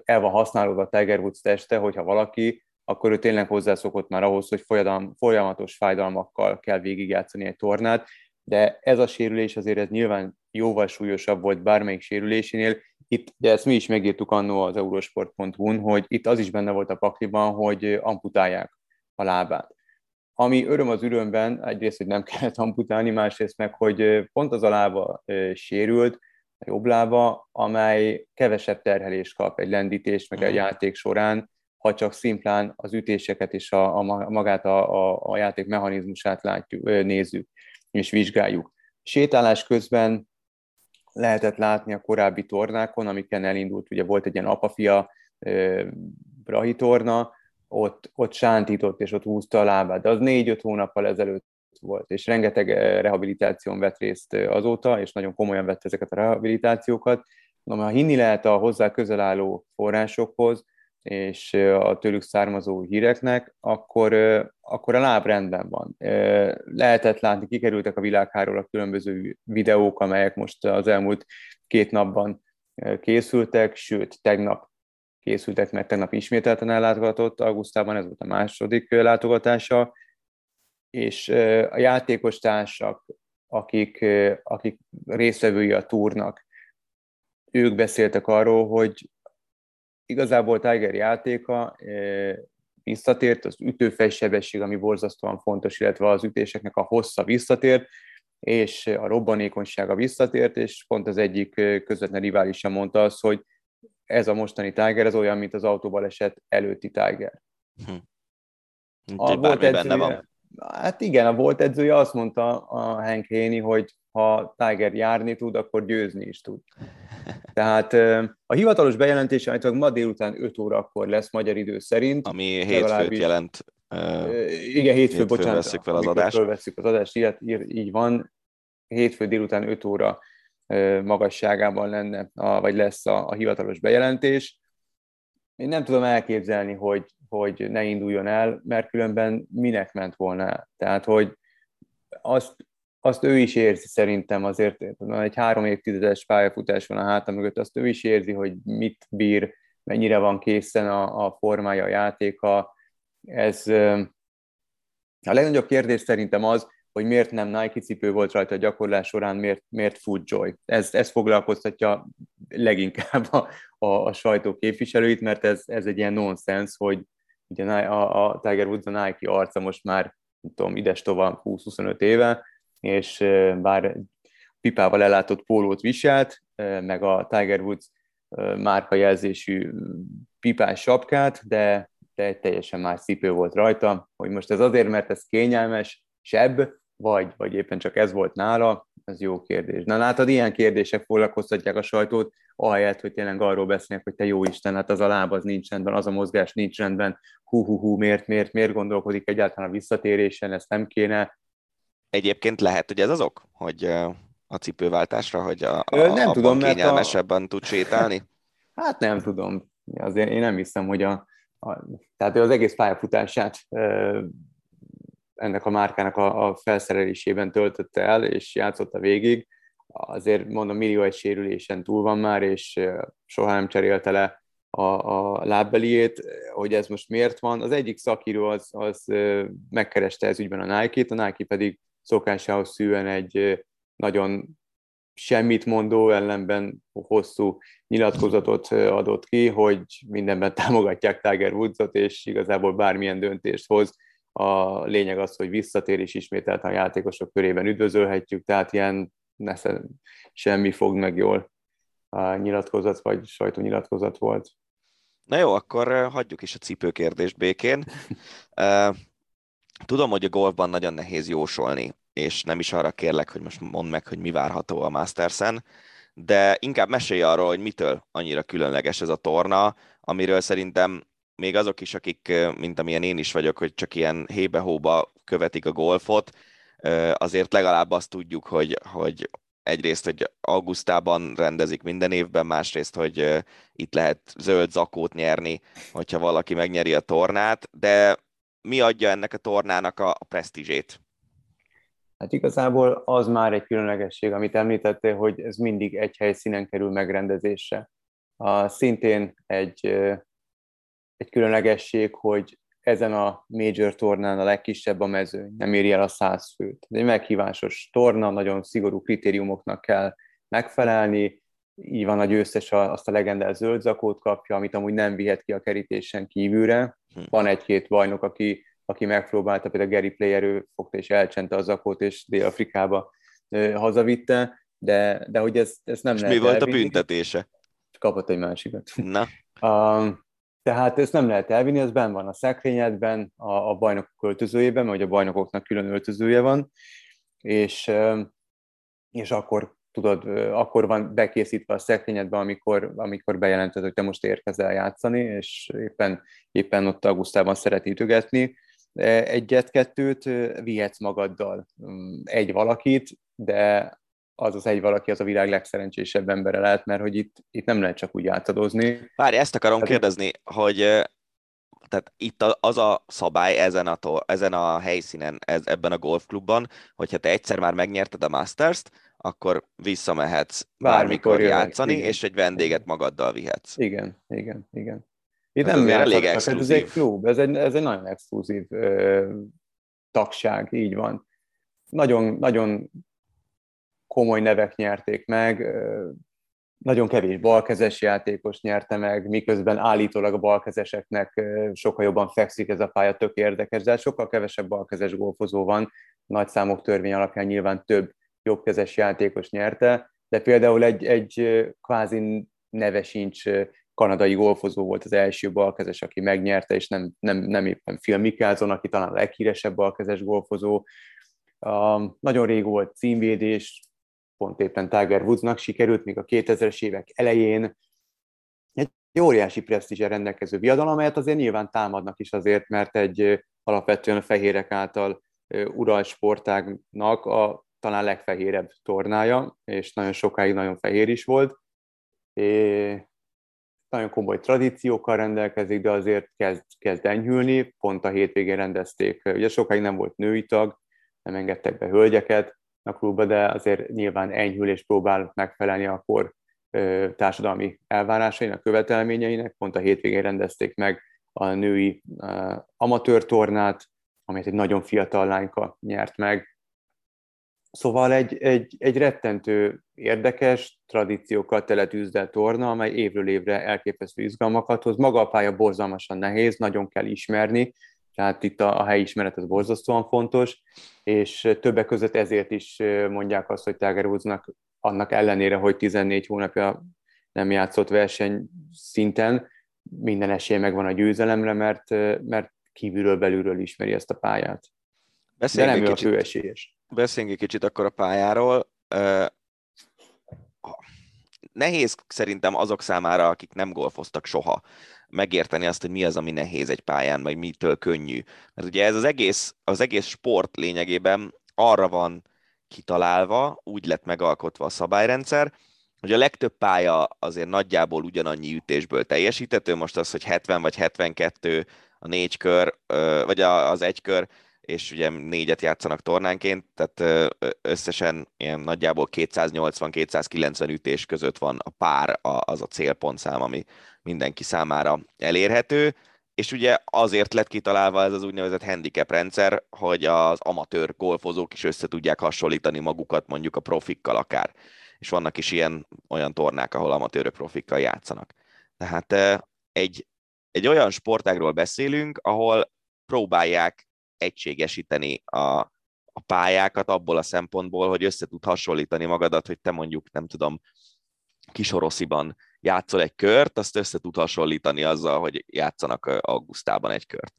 el van használódva Tiger Woods teste, hogyha valaki, akkor ő tényleg hozzászokott már ahhoz, hogy folyamatos fájdalmakkal kell végigjátszani egy tornát, de ez a sérülés azért ez nyilván jóval súlyosabb volt bármelyik sérülésénél. Itt, de ezt mi is megírtuk annó az eurosport.hu-n, hogy itt az is benne volt a pakliban, hogy amputálják a lábát. Ami öröm az örömben, egyrészt, hogy nem kellett amputálni, másrészt meg, hogy pont az a lába sérült, a jobb lába, amely kevesebb terhelést kap egy lendítés, meg egy mhm. játék során, ha csak szimplán az ütéseket és a, a magát a, a, a játék mechanizmusát látjuk, nézzük és vizsgáljuk. Sétálás közben lehetett látni a korábbi tornákon, amiken elindult, ugye volt egy ilyen apafia Brahi torna, ott, ott sántított és ott húzta a lábát, de az négy-öt hónappal ezelőtt volt, és rengeteg eh, rehabilitáción vett részt azóta, és nagyon komolyan vett ezeket a rehabilitációkat. Na, ha hinni lehet a hozzá közel álló forrásokhoz, és a tőlük származó híreknek, akkor, akkor a láb rendben van. Lehetett látni, kikerültek a világháról a különböző videók, amelyek most az elmúlt két napban készültek, sőt, tegnap készültek, mert tegnap ismételten ellátogatott augusztában, ez volt a második látogatása, és a játékos társak, akik, akik részvevői a túrnak, ők beszéltek arról, hogy igazából Tiger játéka visszatért, az ütőfejsebesség, ami borzasztóan fontos, illetve az ütéseknek a hossza visszatért, és a robbanékonysága visszatért, és pont az egyik közvetlen riválisa mondta azt, hogy ez a mostani Tiger, ez olyan, mint az autóbaleset előtti Tiger. Hm. A volt edzője, benne van. Hát igen, a volt edzője azt mondta a Hank Haney, hogy ha Tiger járni tud, akkor győzni is tud. Tehát a hivatalos bejelentés állítólag ma délután 5 órakor lesz magyar idő szerint. Ami hétfőt jelent. Igen, hétfő, hétfő bocsánat. Veszük fel az adást. Veszük az adást, így, így van. Hétfő délután 5 óra magasságában lenne, a, vagy lesz a, a hivatalos bejelentés. Én nem tudom elképzelni, hogy hogy ne induljon el, mert különben minek ment volna el. Tehát, hogy azt, azt ő is érzi szerintem azért, egy három évtizedes pályafutás van a háta mögött, azt ő is érzi, hogy mit bír, mennyire van készen a, a formája, a játéka. Ez a legnagyobb kérdés szerintem az, hogy miért nem Nike cipő volt rajta a gyakorlás során, miért, miért Joy. Ez, ez foglalkoztatja leginkább a, a, a sajtó képviselőit, mert ez, ez egy ilyen nonsens, hogy ugye a, a Tiger Woods a Nike arca most már, nem tudom, ides tovább 20-25 éve, és bár pipával ellátott pólót viselt, meg a Tiger Woods márkajelzésű pipás sapkát, de, de egy teljesen más cipő volt rajta, hogy most ez azért, mert ez kényelmes, sebb, vagy, vagy éppen csak ez volt nála, ez jó kérdés. Na látod, ilyen kérdések foglalkoztatják a sajtót, ahelyett, hogy tényleg arról beszélnek, hogy te jó Isten, hát az a láb az nincs rendben, az a mozgás nincs rendben, hú, hú, hú, miért, miért, miért gondolkodik egyáltalán a visszatérésen, ezt nem kéne. Egyébként lehet, hogy ez az ok, hogy a cipőváltásra, hogy a, a, nem tudom, kényelmesebben a... tud sétálni? Hát nem tudom. Azért én nem hiszem, hogy a, a tehát ő az egész pályafutását ennek a márkának a, a felszerelésében töltötte el, és játszotta végig. Azért mondom, millió egy sérülésen túl van már, és soha nem cserélte le a, a lábbeliét, hogy ez most miért van. Az egyik szakíró az, az megkereste ez ügyben a Nike-t, a Nike pedig szokásához szűen egy nagyon semmit mondó, ellenben hosszú nyilatkozatot adott ki, hogy mindenben támogatják Tiger Woodsot, és igazából bármilyen döntést hoz, a lényeg az, hogy visszatér, és ismételten a játékosok körében üdvözölhetjük, tehát ilyen nesze, semmi fog meg jól a nyilatkozat, vagy sajtónyilatkozat volt. Na jó, akkor hagyjuk is a cipőkérdést békén. Tudom, hogy a golfban nagyon nehéz jósolni, és nem is arra kérlek, hogy most mondd meg, hogy mi várható a Masters-en, de inkább mesélj arról, hogy mitől annyira különleges ez a torna, amiről szerintem még azok is, akik, mint amilyen én is vagyok, hogy csak ilyen hébe-hóba követik a golfot, azért legalább azt tudjuk, hogy, hogy egyrészt, hogy augusztában rendezik minden évben, másrészt, hogy itt lehet zöld zakót nyerni, hogyha valaki megnyeri a tornát, de mi adja ennek a tornának a, a presztízsét? Hát igazából az már egy különlegesség, amit említettél, hogy ez mindig egy helyszínen kerül megrendezésre. A, szintén egy egy különlegesség, hogy ezen a major tornán a legkisebb a mező, nem éri el a száz főt. Ez egy meghívásos torna, nagyon szigorú kritériumoknak kell megfelelni, így van a győztes azt a legendás zöld zakót kapja, amit amúgy nem vihet ki a kerítésen kívülre. Hm. Van egy-két bajnok, aki, aki megpróbálta, például Gary Player, ő fogta és elcsente a zakót, és Dél-Afrikába hazavitte, de, de hogy ez, ez nem és lehet mi volt elvinni. a büntetése? Kapott egy másikat. Na. Um, tehát ezt nem lehet elvinni, ez benn van a szekrényedben, a, a bajnok költözőjében, vagy a bajnokoknak külön öltözője van, és, és akkor tudod, akkor van bekészítve a szekrényedben, amikor, amikor bejelented, hogy te most érkezel játszani, és éppen, éppen ott augusztában szeret ütögetni. Egyet-kettőt vihetsz magaddal mm, egy valakit, de az az egy valaki az a világ legszerencsésebb embere lehet, mert hogy itt, itt nem lehet csak úgy átadozni. Várj, ezt akarom hát, kérdezni, hogy tehát itt az a szabály ezen a, ezen a helyszínen, ez, ebben a golfklubban, hogyha te egyszer már megnyerted a Masters-t, akkor visszamehetsz bármikor, bármikor játszani, igen. és egy vendéget magaddal vihetsz. Igen, igen, igen. Itt hát nem elég exkluzív. Ez egy klub, ez egy, ez egy nagyon exkluzív ö, tagság, így van. Nagyon, nagyon komoly nevek nyerték meg, nagyon kevés balkezes játékos nyerte meg, miközben állítólag a balkezeseknek sokkal jobban fekszik ez a pálya, tök érdekes, de sokkal kevesebb balkezes golfozó van, nagy számok törvény alapján nyilván több jobbkezes játékos nyerte, de például egy, egy kvázi neve sincs kanadai golfozó volt az első balkezes, aki megnyerte, és nem, nem, nem éppen Phil Mickelson, aki talán a leghíresebb balkezes golfozó. Um, nagyon rég volt címvédés, pont éppen Tiger Woodsnak sikerült még a 2000-es évek elején egy óriási presztízsel rendelkező viadal, amelyet azért nyilván támadnak is azért, mert egy alapvetően a fehérek által uralt sportágnak a talán legfehérebb tornája, és nagyon sokáig nagyon fehér is volt. É, nagyon komoly tradíciókkal rendelkezik, de azért kezd, kezd enyhülni. Pont a hétvégén rendezték, ugye sokáig nem volt női tag, nem engedtek be hölgyeket, a klubba, de azért nyilván enyhül és próbál megfelelni a kor társadalmi elvárásainak, követelményeinek. Pont a hétvégén rendezték meg a női amatőr tornát, amelyet egy nagyon fiatal lányka nyert meg. Szóval egy, egy, egy rettentő érdekes, tradíciókkal teletűzdelt torna, amely évről évre elképesztő izgalmakat hoz. Maga a pálya borzalmasan nehéz, nagyon kell ismerni, tehát itt a, a helyi ismeret az borzasztóan fontos, és többek között ezért is mondják azt, hogy Tiger annak ellenére, hogy 14 hónapja nem játszott verseny szinten, minden esélye megvan a győzelemre, mert, mert kívülről belülről ismeri ezt a pályát. Beszéljünk De nem ő a főesélyes. Beszéljünk egy kicsit akkor a pályáról. Nehéz szerintem azok számára, akik nem golfoztak soha, megérteni azt, hogy mi az, ami nehéz egy pályán, vagy mitől könnyű. Mert ugye ez az egész, az egész sport lényegében arra van kitalálva, úgy lett megalkotva a szabályrendszer, hogy a legtöbb pálya azért nagyjából ugyanannyi ütésből teljesítető, most az, hogy 70 vagy 72 a négy kör, vagy az egy kör, és ugye négyet játszanak tornánként, tehát összesen ilyen nagyjából 280-290 ütés között van a pár, az a célpontszám, ami mindenki számára elérhető, és ugye azért lett kitalálva ez az úgynevezett handicap rendszer, hogy az amatőr golfozók is össze tudják hasonlítani magukat mondjuk a profikkal akár. És vannak is ilyen olyan tornák, ahol amatőrök profikkal játszanak. Tehát egy, egy olyan sportágról beszélünk, ahol próbálják egységesíteni a, a pályákat abból a szempontból, hogy össze tud hasonlítani magadat, hogy te mondjuk, nem tudom, kisorosziban játszol egy kört, azt össze tud hasonlítani azzal, hogy játszanak augusztában egy kört.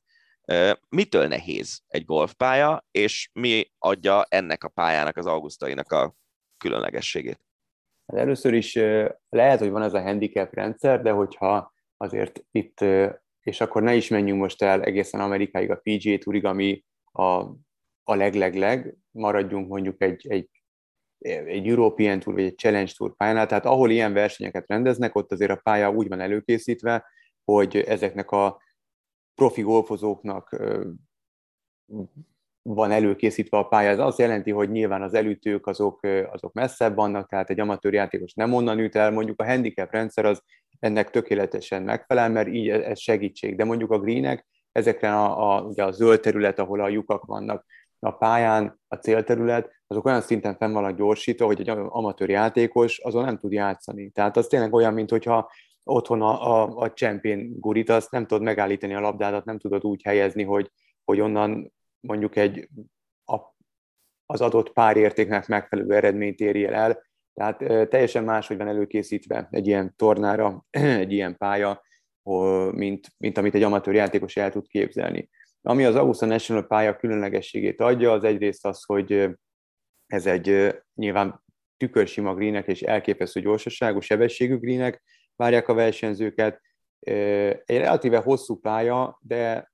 Mitől nehéz egy golfpálya, és mi adja ennek a pályának, az augusztainak a különlegességét? Hát először is lehet, hogy van ez a handicap rendszer, de hogyha azért itt, és akkor ne is menjünk most el egészen Amerikáig a PGA Tourig, ami a, a leglegleg, maradjunk mondjuk egy, egy egy European Tour vagy egy Challenge Tour pályánál, tehát ahol ilyen versenyeket rendeznek, ott azért a pálya úgy van előkészítve, hogy ezeknek a profi golfozóknak van előkészítve a pálya. Ez azt jelenti, hogy nyilván az elütők azok, azok messzebb vannak, tehát egy amatőr játékos nem onnan üt el, mondjuk a handicap rendszer az ennek tökéletesen megfelel, mert így ez segítség. De mondjuk a greenek, ezekre a, a, ugye a zöld terület, ahol a lyukak vannak, a pályán, a célterület, azok olyan szinten fenn vannak gyorsítva, hogy egy amatőr játékos azon nem tud játszani. Tehát az tényleg olyan, mint hogyha otthon a, a, a csempén azt nem tudod megállítani a labdádat, nem tudod úgy helyezni, hogy, hogy onnan mondjuk egy a, az adott párértéknek megfelelő eredményt érjél el. Tehát teljesen máshogy van előkészítve egy ilyen tornára, egy ilyen pálya, mint, mint amit egy amatőr játékos el tud képzelni. Ami az Augusta National pálya különlegességét adja, az egyrészt az, hogy ez egy nyilván tükörsima greenek és elképesztő gyorsaságú, sebességű greenek várják a versenyzőket. Egy relatíve hosszú pálya, de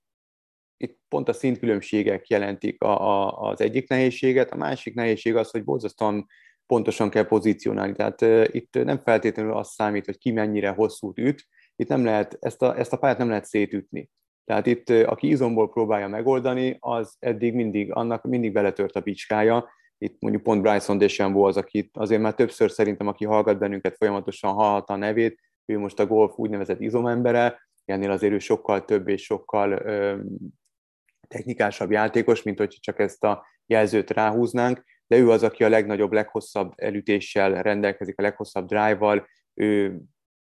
itt pont a szintkülönbségek jelentik a, a, az egyik nehézséget, a másik nehézség az, hogy borzasztóan pontosan kell pozícionálni. Tehát uh, itt nem feltétlenül az számít, hogy ki mennyire hosszút üt, itt nem lehet, ezt a, ezt a pályát nem lehet szétütni. Tehát itt, aki izomból próbálja megoldani, az eddig mindig, annak mindig beletört a bicskája. Itt mondjuk pont Bryson DeChambeau az, aki azért már többször szerintem, aki hallgat bennünket, folyamatosan hallhatta a nevét, ő most a golf úgynevezett izomembere, ennél azért ő sokkal több és sokkal technikásabb játékos, mint hogy csak ezt a jelzőt ráhúznánk, de ő az, aki a legnagyobb, leghosszabb elütéssel rendelkezik, a leghosszabb drive-val, ő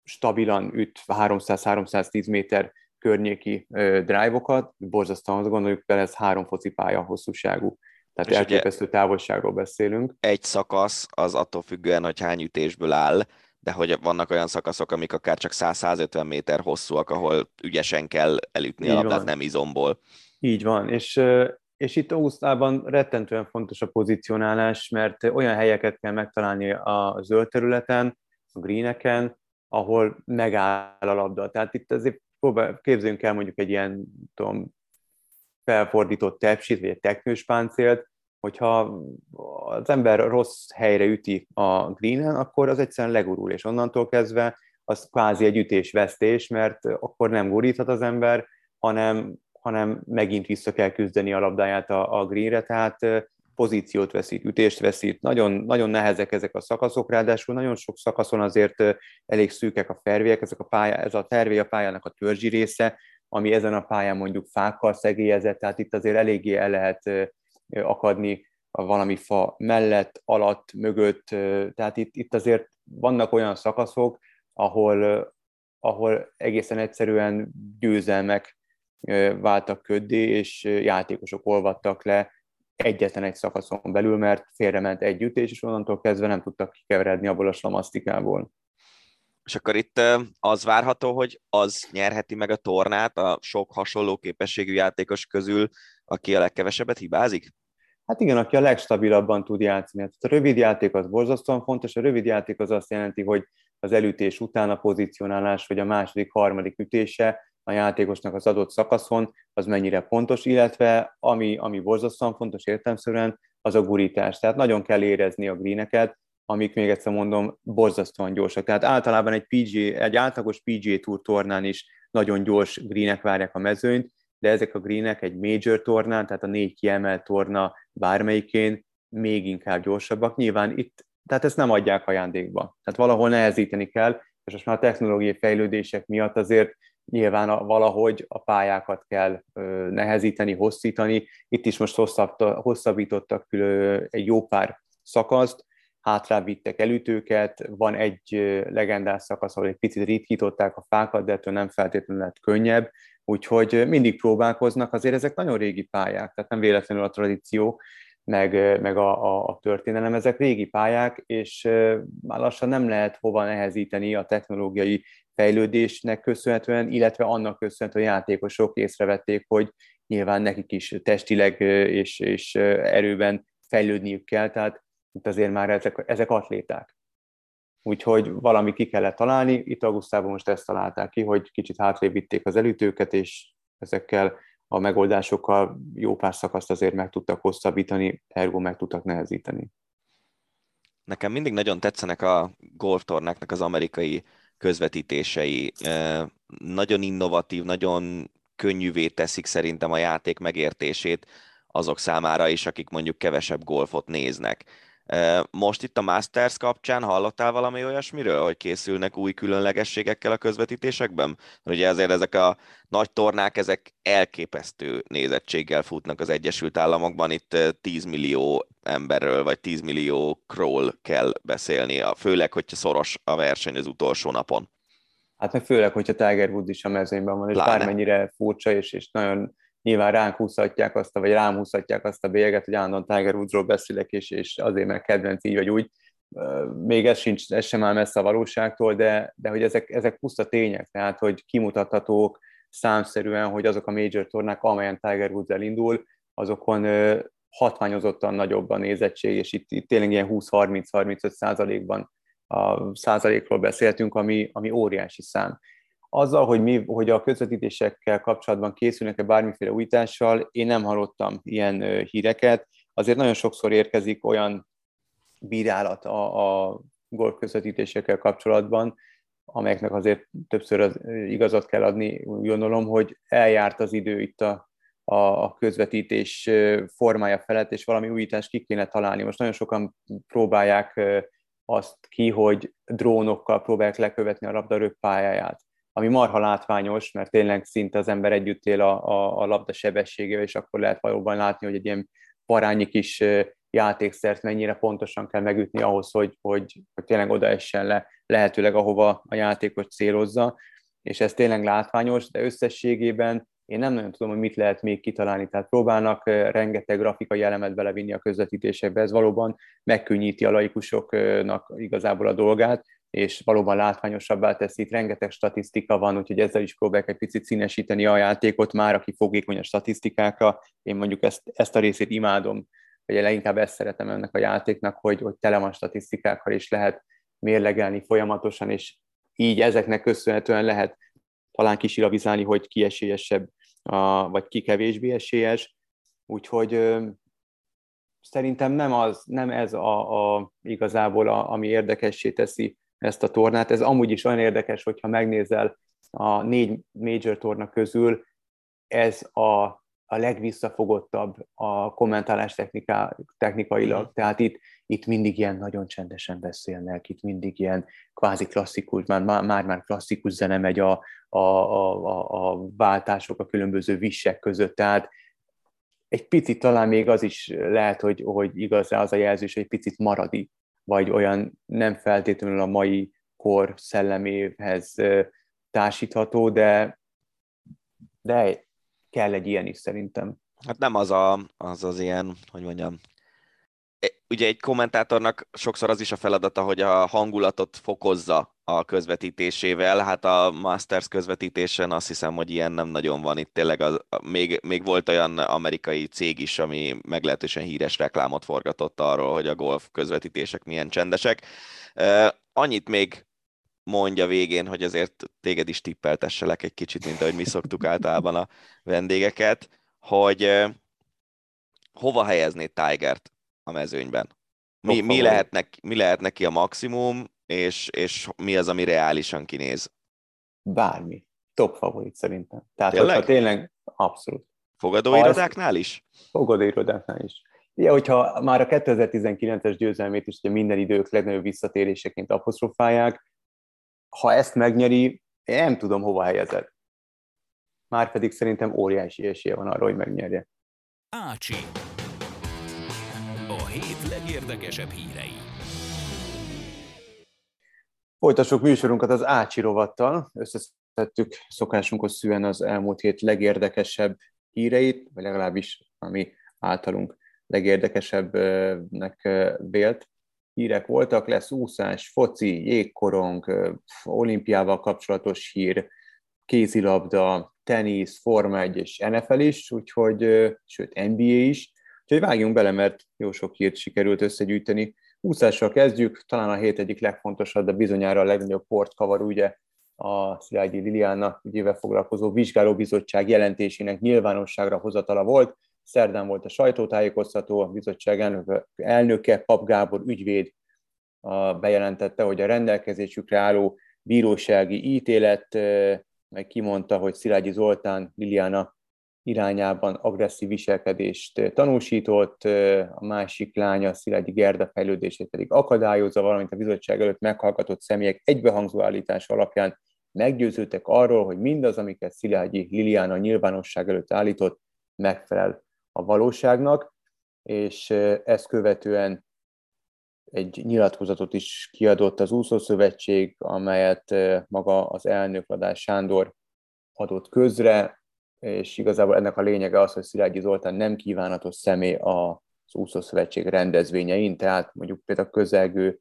stabilan üt 300-310 méter környéki drive-okat, borzasztóan azt gondoljuk bele, ez három focipálya hosszúságú. Tehát És elképesztő távolságról beszélünk. Egy szakasz az attól függően, hogy hány ütésből áll, de hogy vannak olyan szakaszok, amik akár csak 100-150 méter hosszúak, ahol ügyesen kell elütni Így a labdát, van. nem izomból. Így van, és, és itt Augusztában rettentően fontos a pozicionálás, mert olyan helyeket kell megtalálni a zöld területen, a greeneken, ahol megáll a labda. Tehát itt azért próbál, képzeljünk el mondjuk egy ilyen tudom, felfordított tepsit, vagy egy teknős páncélt, hogyha az ember rossz helyre üti a greenen, akkor az egyszerűen legurul, és onnantól kezdve az kvázi egy ütésvesztés, mert akkor nem guríthat az ember, hanem, hanem megint vissza kell küzdeni a labdáját a, a greenre, tehát pozíciót veszít, ütést veszít. Nagyon, nagyon nehezek ezek a szakaszok, ráadásul nagyon sok szakaszon azért elég szűkek a fervélyek, ezek a pálya, ez a tervé a pályának a törzsi része, ami ezen a pályán mondjuk fákkal szegélyezett, tehát itt azért eléggé el lehet akadni valami fa mellett, alatt, mögött, tehát itt, itt azért vannak olyan szakaszok, ahol, ahol egészen egyszerűen győzelmek váltak köddé, és játékosok olvadtak le egyetlen egy szakaszon belül, mert félrement egy ütés, és onnantól kezdve nem tudtak kikeveredni abból a slamasztikából. És akkor itt az várható, hogy az nyerheti meg a tornát a sok hasonló képességű játékos közül, aki a legkevesebbet hibázik? Hát igen, aki a legstabilabban tud játszani. Hát a rövid játék az borzasztóan fontos. A rövid játék az azt jelenti, hogy az elütés után a pozícionálás, vagy a második, harmadik ütése a játékosnak az adott szakaszon, az mennyire pontos, illetve ami, ami borzasztóan fontos értelmszerűen, az a gurítás. Tehát nagyon kell érezni a greeneket, amik még egyszer mondom, borzasztóan gyorsak. Tehát általában egy, PGA, egy átlagos PGA Tour tornán is nagyon gyors greenek várják a mezőnyt, de ezek a greenek egy major tornán, tehát a négy kiemelt torna bármelyikén még inkább gyorsabbak. Nyilván itt, tehát ezt nem adják ajándékba. Tehát valahol nehezíteni kell, és most már a technológiai fejlődések miatt azért nyilván a, valahogy a pályákat kell ö, nehezíteni, hosszítani. Itt is most hosszabb, hosszabbítottak külön egy jó pár szakaszt, hátrább vittek elütőket, van egy legendás szakasz, ahol egy picit ritkították a fákat, de ettől nem feltétlenül lett könnyebb, úgyhogy mindig próbálkoznak, azért ezek nagyon régi pályák, tehát nem véletlenül a tradíció, meg, meg a, a, a történelem, ezek régi pályák, és már lassan nem lehet hova nehezíteni a technológiai fejlődésnek köszönhetően, illetve annak köszönhetően a játékosok észrevették, hogy nyilván nekik is testileg és, és erőben fejlődniük kell, tehát itt azért már ezek, ezek atléták. Úgyhogy valami ki kellett találni, itt augusztában most ezt találták ki, hogy kicsit hátrébb vitték az elütőket, és ezekkel a megoldásokkal jó pár szakaszt azért meg tudtak hosszabbítani, ergo meg tudtak nehezíteni. Nekem mindig nagyon tetszenek a golftornáknak az amerikai közvetítései. Nagyon innovatív, nagyon könnyűvé teszik szerintem a játék megértését azok számára is, akik mondjuk kevesebb golfot néznek. Most itt a Masters kapcsán hallottál valami olyasmiről, hogy készülnek új különlegességekkel a közvetítésekben? Ugye azért ezek a nagy tornák, ezek elképesztő nézettséggel futnak az Egyesült Államokban, itt 10 millió emberről, vagy 10 milliókról kell beszélni, főleg, hogyha szoros a verseny az utolsó napon. Hát meg főleg, hogyha Tiger Woods is a mezőnyben van, és Pláne. bármennyire furcsa, és, és nagyon nyilván ránk húzhatják azt, vagy rám húzhatják azt a bélyeget, hogy állandóan Tiger Woodsról beszélek, és, és azért, mert kedvenc így vagy úgy. Még ez, sincs, ez sem áll messze a valóságtól, de, de hogy ezek, ezek puszta tények, tehát hogy kimutathatók számszerűen, hogy azok a major tornák, amelyen Tiger Woods elindul, azokon hatványozottan nagyobb a nézettség, és itt, itt tényleg ilyen 20-30-35 százalékban a százalékról beszéltünk, ami, ami óriási szám azzal, hogy, mi, hogy a közvetítésekkel kapcsolatban készülnek-e bármiféle újítással, én nem hallottam ilyen híreket. Azért nagyon sokszor érkezik olyan bírálat a, a golf közvetítésekkel kapcsolatban, amelyeknek azért többször az igazat kell adni, úgy gondolom, hogy eljárt az idő itt a, a, a közvetítés formája felett, és valami újítást ki kéne találni. Most nagyon sokan próbálják azt ki, hogy drónokkal próbálják lekövetni a labdarők pályáját ami marha látványos, mert tényleg szinte az ember együtt él a, a, a labda sebességével, és akkor lehet valóban látni, hogy egy ilyen parányi kis játékszert mennyire pontosan kell megütni ahhoz, hogy, hogy, hogy tényleg odaessen le lehetőleg ahova a játékos célozza, és ez tényleg látványos, de összességében én nem nagyon tudom, hogy mit lehet még kitalálni, tehát próbálnak rengeteg grafikai elemet belevinni a közvetítésekbe, ez valóban megkönnyíti a laikusoknak igazából a dolgát, és valóban látványosabbá teszi. Itt rengeteg statisztika van, úgyhogy ezzel is próbálják egy picit színesíteni a játékot, már aki fogékony a statisztikákra. Én mondjuk ezt, ezt a részét imádom, vagy leginkább ezt szeretem ennek a játéknak, hogy, hogy tele van statisztikákkal, és lehet mérlegelni folyamatosan, és így ezeknek köszönhetően lehet talán kisiravizálni, hogy ki esélyesebb, vagy ki kevésbé esélyes. Úgyhogy szerintem nem, az, nem ez a, a igazából, a, ami érdekessé teszi ezt a tornát. Ez amúgy is olyan érdekes, hogyha megnézel a négy major torna közül, ez a, a legvisszafogottabb a kommentálás technika, technikailag. Mm. Tehát itt, itt mindig ilyen nagyon csendesen beszélnek, itt mindig ilyen kvázi klasszikus, már, már, már klasszikus zene megy a, a, a, a, a váltások a különböző vissek között, tehát egy picit talán még az is lehet, hogy, hogy igaz az a jelzés, hogy egy picit maradi, vagy olyan nem feltétlenül a mai kor szelleméhez társítható, de, de kell egy ilyen is szerintem. Hát nem az a, az, az ilyen, hogy mondjam, ugye egy kommentátornak sokszor az is a feladata, hogy a hangulatot fokozza a közvetítésével. Hát a Masters közvetítésen azt hiszem, hogy ilyen nem nagyon van itt. Tényleg az, még, még volt olyan amerikai cég is, ami meglehetősen híres reklámot forgatott arról, hogy a golf közvetítések milyen csendesek. Annyit még mondja végén, hogy azért téged is tippeltesselek egy kicsit, mint ahogy mi szoktuk általában a vendégeket, hogy hova helyeznéd Tigert a mezőnyben? Mi, mi, lehet neki, mi lehet neki a maximum, és, és mi az, ami reálisan kinéz? Bármi. Top favorit szerintem. Tehát, tényleg? hogyha tényleg abszolút. Fogadóirodáknál is? Fogadóirodáknál is. Ja, hogyha már a 2019-es győzelmét is ugye minden idők legnagyobb visszatéréseként apostrofálják, ha ezt megnyeri, én nem tudom, hova helyezed. Már pedig szerintem óriási esélye van arra, hogy megnyerje. Ácsi. Hét legérdekesebb hírei. Folytassuk műsorunkat az Ácsi rovattal. Összeszedtük szokásunkhoz szűen az elmúlt hét legérdekesebb híreit, vagy legalábbis ami általunk legérdekesebbnek vélt hírek voltak, lesz úszás, foci, jégkorong, olimpiával kapcsolatos hír, kézilabda, tenisz, Forma 1 és NFL is, úgyhogy, sőt NBA is, úgyhogy vágjunk bele, mert jó sok hírt sikerült összegyűjteni. Úszással kezdjük, talán a hét egyik legfontosabb, de bizonyára a legnagyobb portkavaró, ugye a Szilágyi Liliana ügyével foglalkozó vizsgálóbizottság jelentésének nyilvánosságra hozatala volt. Szerdán volt a sajtótájékoztató, a bizottság elnöke, Pap Gábor ügyvéd bejelentette, hogy a rendelkezésükre álló bírósági ítélet meg kimondta, hogy Szilágyi Zoltán Liliana irányában agresszív viselkedést tanúsított, a másik lánya Szilágyi Gerda fejlődését pedig akadályozza, valamint a bizottság előtt meghallgatott személyek egybehangzó állítása alapján meggyőződtek arról, hogy mindaz, amiket Szilágyi Liliana nyilvánosság előtt állított, megfelel a valóságnak, és ezt követően egy nyilatkozatot is kiadott az úszószövetség, amelyet maga az elnök Ladás Sándor adott közre, és igazából ennek a lényege az, hogy Szilágyi Zoltán nem kívánatos személy az úszószövetség rendezvényein, tehát mondjuk például közelgő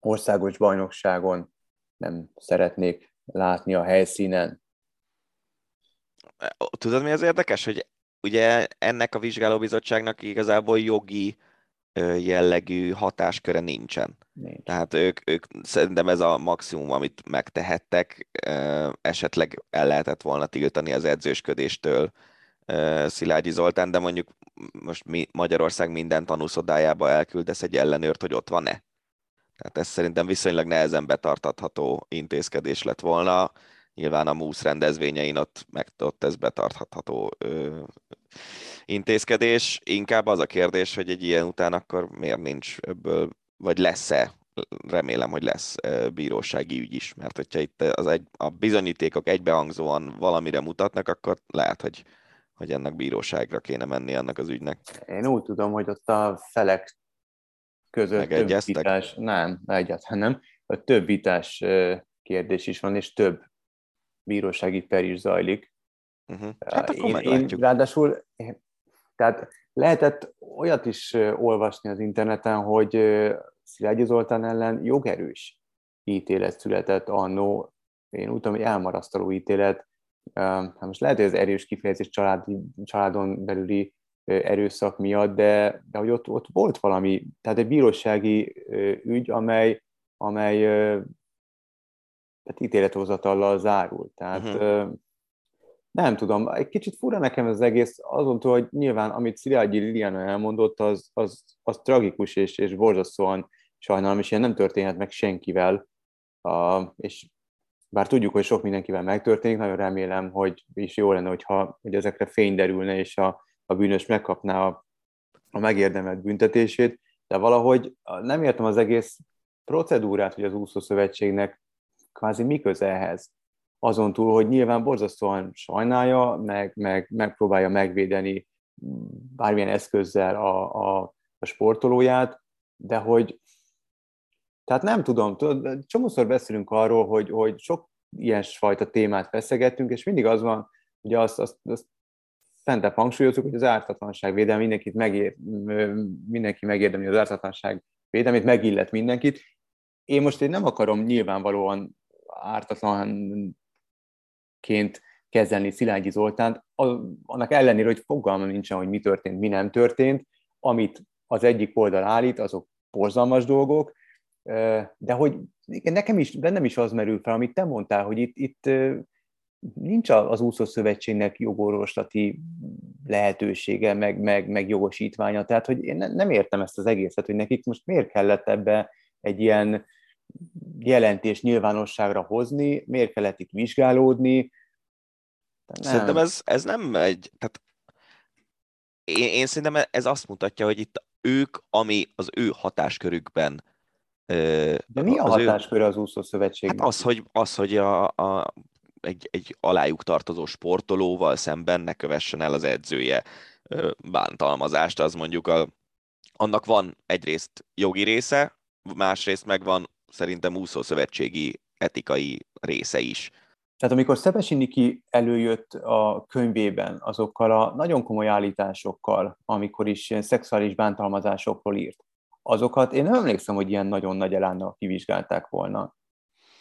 országos bajnokságon nem szeretnék látni a helyszínen. Tudod, mi az érdekes, hogy ugye ennek a vizsgálóbizottságnak igazából jogi jellegű hatásköre nincsen. Nincs. Tehát ők, ők szerintem ez a maximum, amit megtehettek, esetleg el lehetett volna tiltani az edzősködéstől Szilágyi Zoltán, de mondjuk most mi, Magyarország minden tanúszodájába elküldesz egy ellenőrt, hogy ott van-e. Tehát ez szerintem viszonylag nehezen betartatható intézkedés lett volna. Nyilván a MUSZ rendezvényein ott, meg ott ez betartható ö, intézkedés. Inkább az a kérdés, hogy egy ilyen után akkor miért nincs ebből, vagy lesz-e, remélem, hogy lesz bírósági ügy is, mert hogyha itt az egy, a bizonyítékok egybehangzóan valamire mutatnak, akkor lehet, hogy, hogy ennek bíróságra kéne menni annak az ügynek. Én úgy tudom, hogy ott a felek között több vitás, nem, egyáltalán nem, a több vitás kérdés is van, és több bírósági per is zajlik. Uh-huh. Hát akkor én, én, ráadásul tehát lehetett olyat is olvasni az interneten, hogy Szilágyi Zoltán ellen jogerős ítélet született annó, én úgy tudom, hogy elmarasztaló ítélet, hát most lehet, hogy ez erős kifejezés családi, családon belüli erőszak miatt, de, de hogy ott, ott volt valami, tehát egy bírósági ügy, amely, amely tehát ítélethozatallal zárult. Tehát uh-huh nem tudom, egy kicsit fura nekem ez az egész, azon túl, hogy nyilván amit Szilágyi Liliana elmondott, az, az, az tragikus és, és borzasztóan sajnálom, és ilyen nem történhet meg senkivel, uh, és bár tudjuk, hogy sok mindenkivel megtörténik, nagyon remélem, hogy is jó lenne, hogyha, hogy ezekre fény derülne, és a, a bűnös megkapná a, a megérdemelt büntetését, de valahogy nem értem az egész procedúrát, hogy az úszószövetségnek kvázi mi ehhez azon túl, hogy nyilván borzasztóan sajnálja, meg, meg megpróbálja megvédeni bármilyen eszközzel a, a, a sportolóját, de hogy tehát nem tudom, tudod, csomószor beszélünk arról, hogy, hogy sok ilyesfajta témát feszegettünk, és mindig az van, hogy azt, azt, azt fentebb hangsúlyozunk, hogy az ártatlanság védelme mindenkit megér, mindenki megérdemli az ártatlanság védelmét, megillet mindenkit. Én most én nem akarom nyilvánvalóan ártatlanként kezelni Szilágyi Zoltánt, annak ellenére, hogy fogalmam nincsen, hogy mi történt, mi nem történt, amit az egyik oldal állít, azok borzalmas dolgok, de hogy nekem is, bennem is az merül fel, amit te mondtál, hogy itt, itt nincs az úszószövetségnek jogorvoslati lehetősége, meg, meg, meg jogosítványa. Tehát, hogy én nem értem ezt az egészet, hogy nekik most miért kellett ebbe egy ilyen jelentés nyilvánosságra hozni, miért kellett itt vizsgálódni. Nem. Szerintem ez, ez nem egy, tehát én, én szerintem ez azt mutatja, hogy itt ők, ami az ő hatáskörükben de mi a hatásköre az úszó szövetségnek? Hát az, hogy, az, hogy a, a, egy, egy alájuk tartozó sportolóval szemben ne kövessen el az edzője bántalmazást, az mondjuk a, annak van egyrészt jogi része, másrészt meg van szerintem úszószövetségi etikai része is. Tehát amikor Szepesi Niki előjött a könyvében azokkal a nagyon komoly állításokkal, amikor is szexuális bántalmazásokról írt, azokat én nem emlékszem, hogy ilyen nagyon nagy elánnal kivizsgálták volna.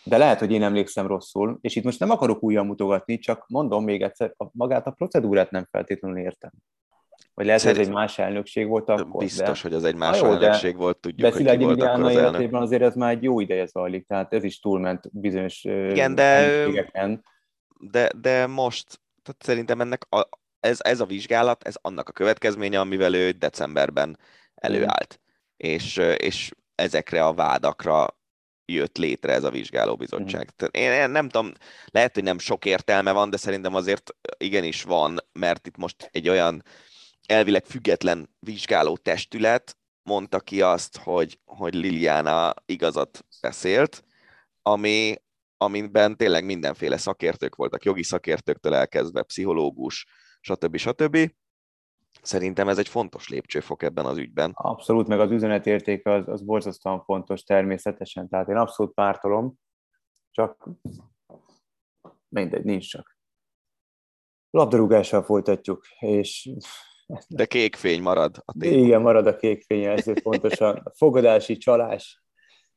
De lehet, hogy én emlékszem rosszul, és itt most nem akarok újra mutogatni, csak mondom még egyszer, magát a procedúrát nem feltétlenül értem. Vagy lehet, hogy ez egy más elnökség volt akkor. Biztos, de... hogy az egy más jó, elnökség volt, tudjuk, de hogy ki volt akkor az életében azért ez már egy jó ideje zajlik, tehát ez is túlment bizonyos Igen, de, de, de most tehát szerintem ennek a, ez, ez a vizsgálat, ez annak a következménye, amivel ő decemberben előállt. Mm. És, és ezekre a vádakra jött létre ez a vizsgálóbizottság. Mm. Én nem tudom, lehet, hogy nem sok értelme van, de szerintem azért igenis van, mert itt most egy olyan elvileg független vizsgáló testület mondta ki azt, hogy, hogy Liliana igazat beszélt, ami, amiben tényleg mindenféle szakértők voltak, jogi szakértőktől elkezdve, pszichológus, stb. stb. Szerintem ez egy fontos lépcsőfok ebben az ügyben. Abszolút, meg az üzenetérték az, az borzasztóan fontos természetesen, tehát én abszolút pártolom, csak mindegy, nincs csak. Labdarúgással folytatjuk, és de kék fény marad a téma. Igen, marad a kék fény, ezért pontosan. A fogadási csalás.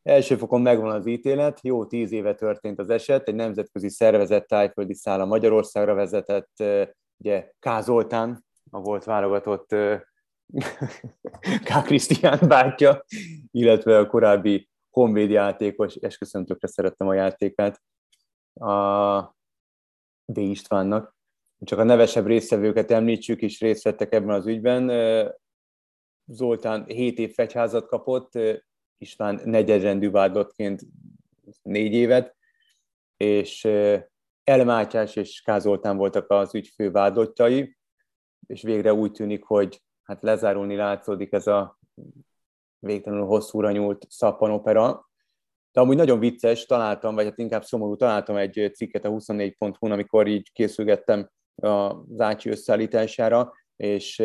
Első fokon megvan az ítélet, jó tíz éve történt az eset, egy nemzetközi szervezet tájföldi szála Magyarországra vezetett, ugye Kázoltán, a volt válogatott K. Krisztián bátyja, illetve a korábbi Honvéd játékos, esküszöm tökre szerettem a játékát, a D. Istvánnak, csak a nevesebb résztvevőket említsük, és részt vettek ebben az ügyben. Zoltán 7 év fegyházat kapott, István negyedrendű vádottként 4 évet, és Elmátyás és Kázoltán voltak az ügy fő vádottjai, és végre úgy tűnik, hogy hát lezárulni látszódik ez a végtelenül hosszúra nyúlt szappanopera. De amúgy nagyon vicces, találtam, vagy hát inkább szomorú, találtam egy cikket a 24.hu-n, amikor így készülgettem az Ácsi összeállítására, és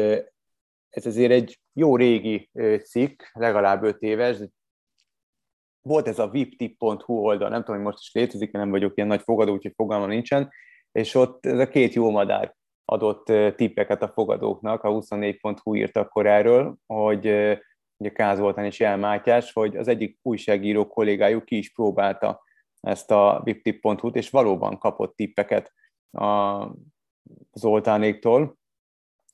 ez azért egy jó régi cikk, legalább öt éves, volt ez a viptip.hu oldal, nem tudom, hogy most is létezik, nem vagyok ilyen nagy fogadó, úgyhogy fogalmam nincsen, és ott ez a két jó madár adott tippeket a fogadóknak, a 24.hu írt akkor erről, hogy ugye Káz Voltán és Jel Mátyás, hogy az egyik újságíró kollégájuk ki is próbálta ezt a viptip.hu-t, és valóban kapott tippeket a Zoltánéktól.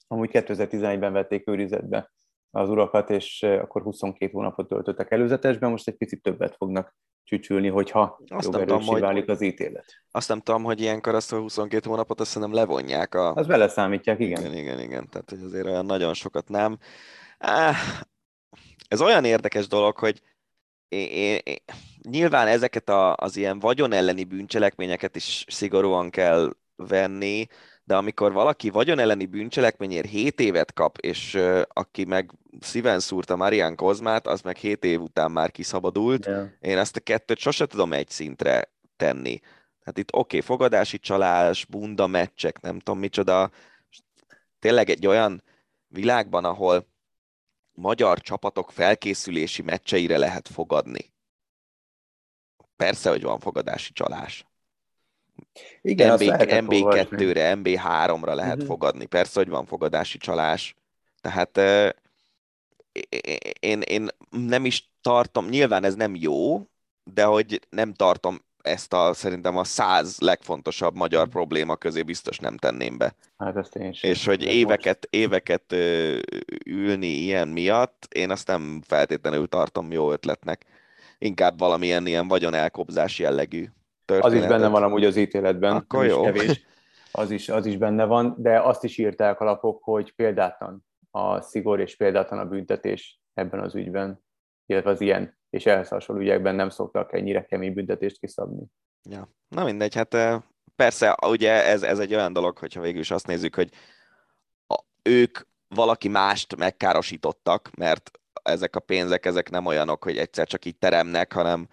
Amúgy 2011-ben vették őrizetbe az urakat, és akkor 22 hónapot töltöttek előzetesben, most egy picit többet fognak csücsülni, hogyha jogerősé válik az ítélet. Azt nem tudom, hogy ilyenkor azt a 22 hónapot azt nem levonják. A... Az beleszámítják, igen. Igen, igen, igen. Tehát, hogy azért olyan nagyon sokat nem. Ez olyan érdekes dolog, hogy én, én, én, nyilván ezeket a, az ilyen vagyon elleni bűncselekményeket is szigorúan kell venni, de amikor valaki vagyon elleni bűncselekményért 7 évet kap, és uh, aki meg szíven szúrta Marian Kozmát, az meg 7 év után már kiszabadult. Yeah. Én ezt a kettőt sose tudom egy szintre tenni. Hát itt oké, okay, fogadási csalás, bunda meccsek, nem tudom micsoda. Tényleg egy olyan világban, ahol magyar csapatok felkészülési meccseire lehet fogadni. Persze, hogy van fogadási csalás. Igen, MB, MB2-re, MB3-ra lehet uh-huh. fogadni. Persze, hogy van fogadási csalás. Tehát én, én nem is tartom, nyilván ez nem jó, de hogy nem tartom ezt a szerintem a száz legfontosabb magyar probléma közé biztos nem tenném be. Hát ezt én sem. És hogy éveket, éveket ülni ilyen miatt, én azt nem feltétlenül tartom jó ötletnek. Inkább valamilyen ilyen vagyonelkobzás jellegű történet. Az is benne van amúgy az ítéletben. Akkor jó. Kevés. Az is, az is benne van, de azt is írták a lapok, hogy példátlan a szigor és példátlan a büntetés ebben az ügyben, illetve az ilyen és ehhez hasonló ügyekben nem szoktak ennyire kemény büntetést kiszabni. Ja, na mindegy, hát persze, ugye ez, ez egy olyan dolog, hogyha végül is azt nézzük, hogy a, ők valaki mást megkárosítottak, mert ezek a pénzek, ezek nem olyanok, hogy egyszer csak így teremnek, hanem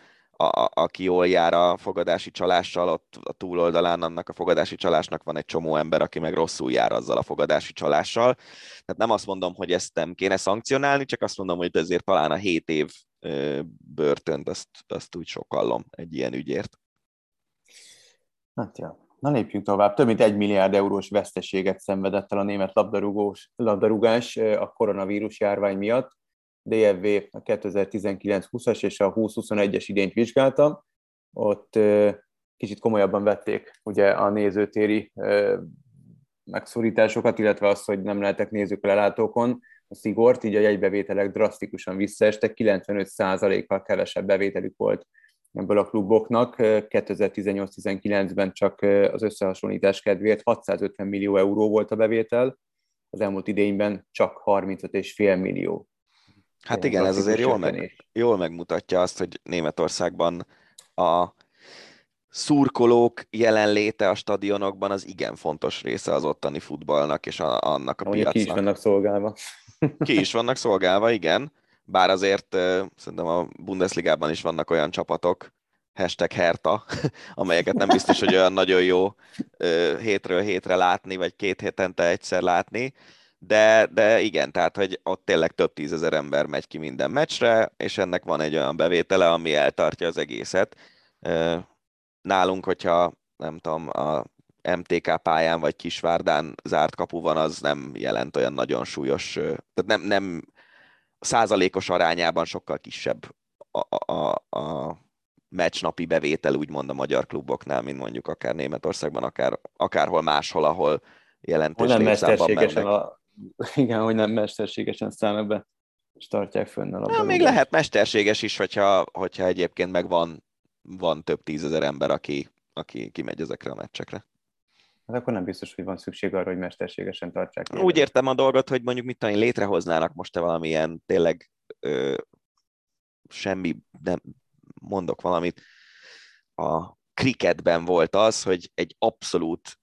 a, aki jól jár a fogadási csalással, ott a túloldalán annak a fogadási csalásnak van egy csomó ember, aki meg rosszul jár azzal a fogadási csalással. Tehát nem azt mondom, hogy ezt nem kéne szankcionálni, csak azt mondom, hogy ezért talán a 7 év börtönt, azt, azt úgy sokallom egy ilyen ügyért. Hát ja. Na lépjünk tovább. Több mint egy milliárd eurós veszteséget szenvedett el a német labdarúgós, labdarúgás a koronavírus járvány miatt. DFV a 2019-20-as és a 2021-es idényt vizsgálta. Ott kicsit komolyabban vették ugye a nézőtéri megszorításokat, illetve azt, hogy nem lehetek nézők lelátókon a szigort, így a jegybevételek drasztikusan visszaestek, 95%-kal kevesebb bevételük volt ebből a kluboknak. 2018-19-ben csak az összehasonlítás kedvéért 650 millió euró volt a bevétel, az elmúlt idényben csak 35,5 millió. Hát igen, ez azért jól, meg, jól megmutatja azt, hogy Németországban a szurkolók jelenléte a stadionokban az igen fontos része az ottani futballnak és a, annak a Ahogy piacnak. Ki is vannak szolgálva. Ki is vannak szolgálva, igen. Bár azért szerintem a Bundesligában is vannak olyan csapatok, hashtag Herta, amelyeket nem biztos, hogy olyan nagyon jó hétről hétre látni, vagy két hétente egyszer látni, de, de igen, tehát hogy ott tényleg több tízezer ember megy ki minden meccsre, és ennek van egy olyan bevétele, ami eltartja az egészet. Nálunk, hogyha nem tudom, a MTK pályán vagy Kisvárdán zárt kapu van, az nem jelent olyan nagyon súlyos, tehát nem, nem százalékos arányában sokkal kisebb a, a, a meccsnapi bevétel, úgymond a magyar kluboknál, mint mondjuk akár Németországban, akár, akárhol máshol, ahol jelentős nem mesterségesen a, Igen, hogy nem mesterségesen számba és tartják fönn a labdarúgást. Még lehet mesterséges is, hogyha, hogyha egyébként meg van, van több tízezer ember, aki, aki kimegy ezekre a meccsekre. Hát akkor nem biztos, hogy van szükség arra, hogy mesterségesen tartsák. Úgy értem a dolgot, hogy mondjuk mit tudom, létrehoznának most-e valamilyen tényleg ö, semmi, nem mondok valamit. A kriketben volt az, hogy egy abszolút